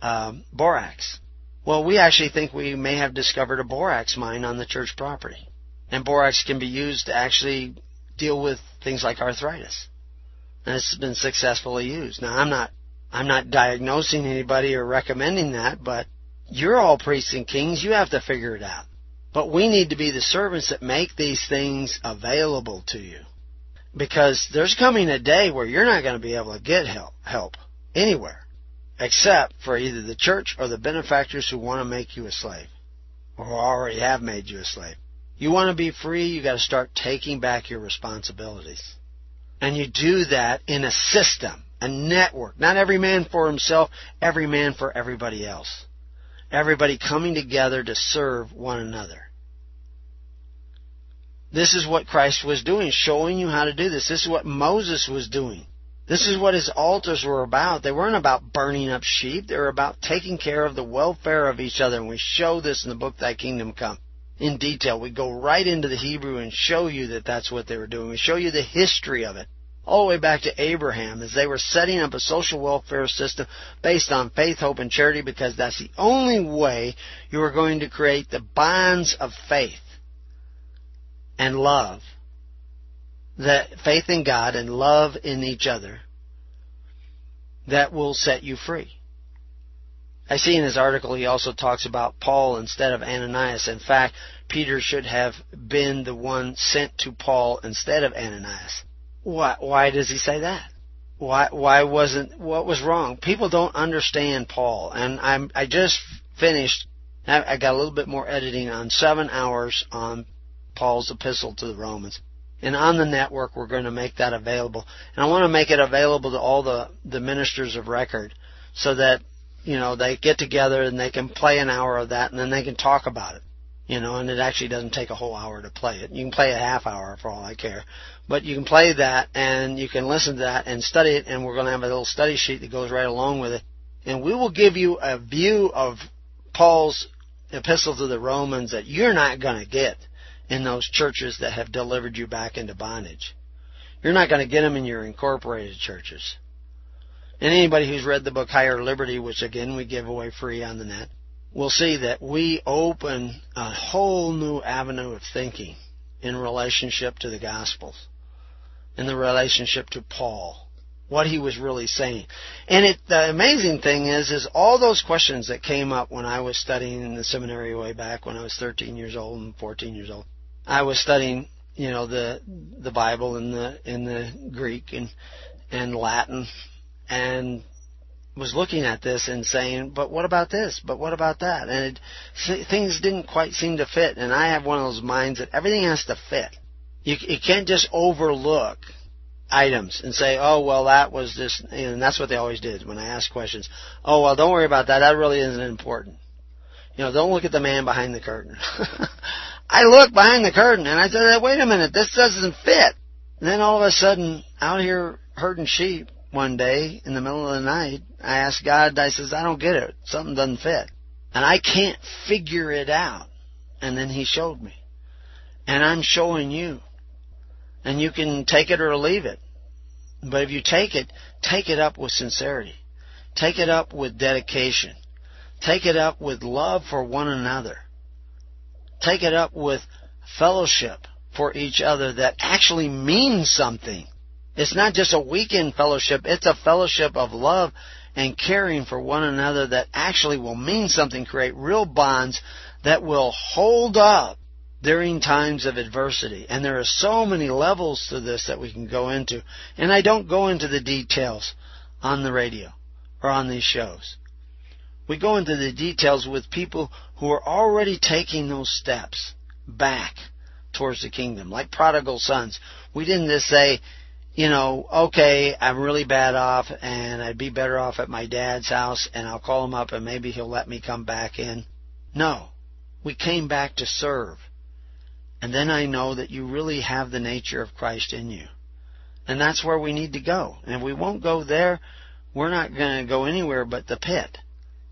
um, borax. Well, we actually think we may have discovered a borax mine on the church property, and borax can be used to actually deal with things like arthritis, and it's been successfully used. Now, I'm not I'm not diagnosing anybody or recommending that, but you're all priests and kings. You have to figure it out. But we need to be the servants that make these things available to you because there's coming a day where you're not going to be able to get help, help anywhere except for either the church or the benefactors who want to make you a slave or who already have made you a slave. You want to be free, you got to start taking back your responsibilities. And you do that in a system, a network. Not every man for himself, every man for everybody else. Everybody coming together to serve one another. This is what Christ was doing, showing you how to do this. This is what Moses was doing. This is what his altars were about. They weren't about burning up sheep. They were about taking care of the welfare of each other. And we show this in the book Thy Kingdom Come in detail. We go right into the Hebrew and show you that that's what they were doing. We show you the history of it. All the way back to Abraham as they were setting up a social welfare system based on faith, hope, and charity because that's the only way you are going to create the bonds of faith and love, that faith in God and love in each other, that will set you free. I see in his article he also talks about Paul instead of Ananias. In fact, Peter should have been the one sent to Paul instead of Ananias. Why, why does he say that? Why, why wasn't, what was wrong? People don't understand Paul. And I'm, I just finished, I got a little bit more editing on seven hours on Paul's epistle to the Romans. And on the network, we're going to make that available. And I want to make it available to all the, the ministers of record so that, you know, they get together and they can play an hour of that and then they can talk about it. You know, and it actually doesn't take a whole hour to play it. You can play a half hour for all I care. But you can play that and you can listen to that and study it and we're going to have a little study sheet that goes right along with it. And we will give you a view of Paul's epistle to the Romans that you're not going to get in those churches that have delivered you back into bondage. You're not going to get them in your incorporated churches. And anybody who's read the book Higher Liberty, which again we give away free on the net, will see that we open a whole new avenue of thinking in relationship to the Gospels, in the relationship to Paul, what he was really saying. And it, the amazing thing is, is all those questions that came up when I was studying in the seminary way back when I was 13 years old and 14 years old. I was studying, you know, the the Bible in the in the Greek and and Latin, and was looking at this and saying, but what about this? But what about that? And it, things didn't quite seem to fit. And I have one of those minds that everything has to fit. You, you can't just overlook items and say, oh, well, that was this, and that's what they always did when I ask questions. Oh, well, don't worry about that. That really isn't important. You know, don't look at the man behind the curtain. I looked behind the curtain and I said, wait a minute, this doesn't fit. And then all of a sudden, out here herding sheep, one day in the middle of the night, I asked God, I says, I don't get it. Something doesn't fit. And I can't figure it out. And then He showed me. And I'm showing you. And you can take it or leave it. But if you take it, take it up with sincerity. Take it up with dedication. Take it up with love for one another. Take it up with fellowship for each other that actually means something. It's not just a weekend fellowship, it's a fellowship of love and caring for one another that actually will mean something, create real bonds that will hold up during times of adversity. And there are so many levels to this that we can go into. And I don't go into the details on the radio or on these shows. We go into the details with people who are already taking those steps back towards the kingdom, like prodigal sons. We didn't just say, you know, okay, I'm really bad off and I'd be better off at my dad's house and I'll call him up and maybe he'll let me come back in. No. We came back to serve. And then I know that you really have the nature of Christ in you. And that's where we need to go. And if we won't go there, we're not going to go anywhere but the pit.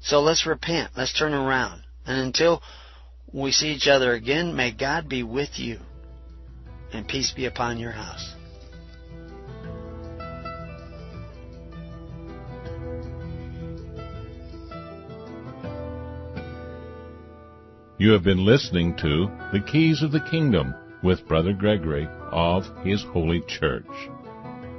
So let's repent. Let's turn around. And until we see each other again, may God be with you and peace be upon your house. You have been listening to The Keys of the Kingdom with Brother Gregory of His Holy Church.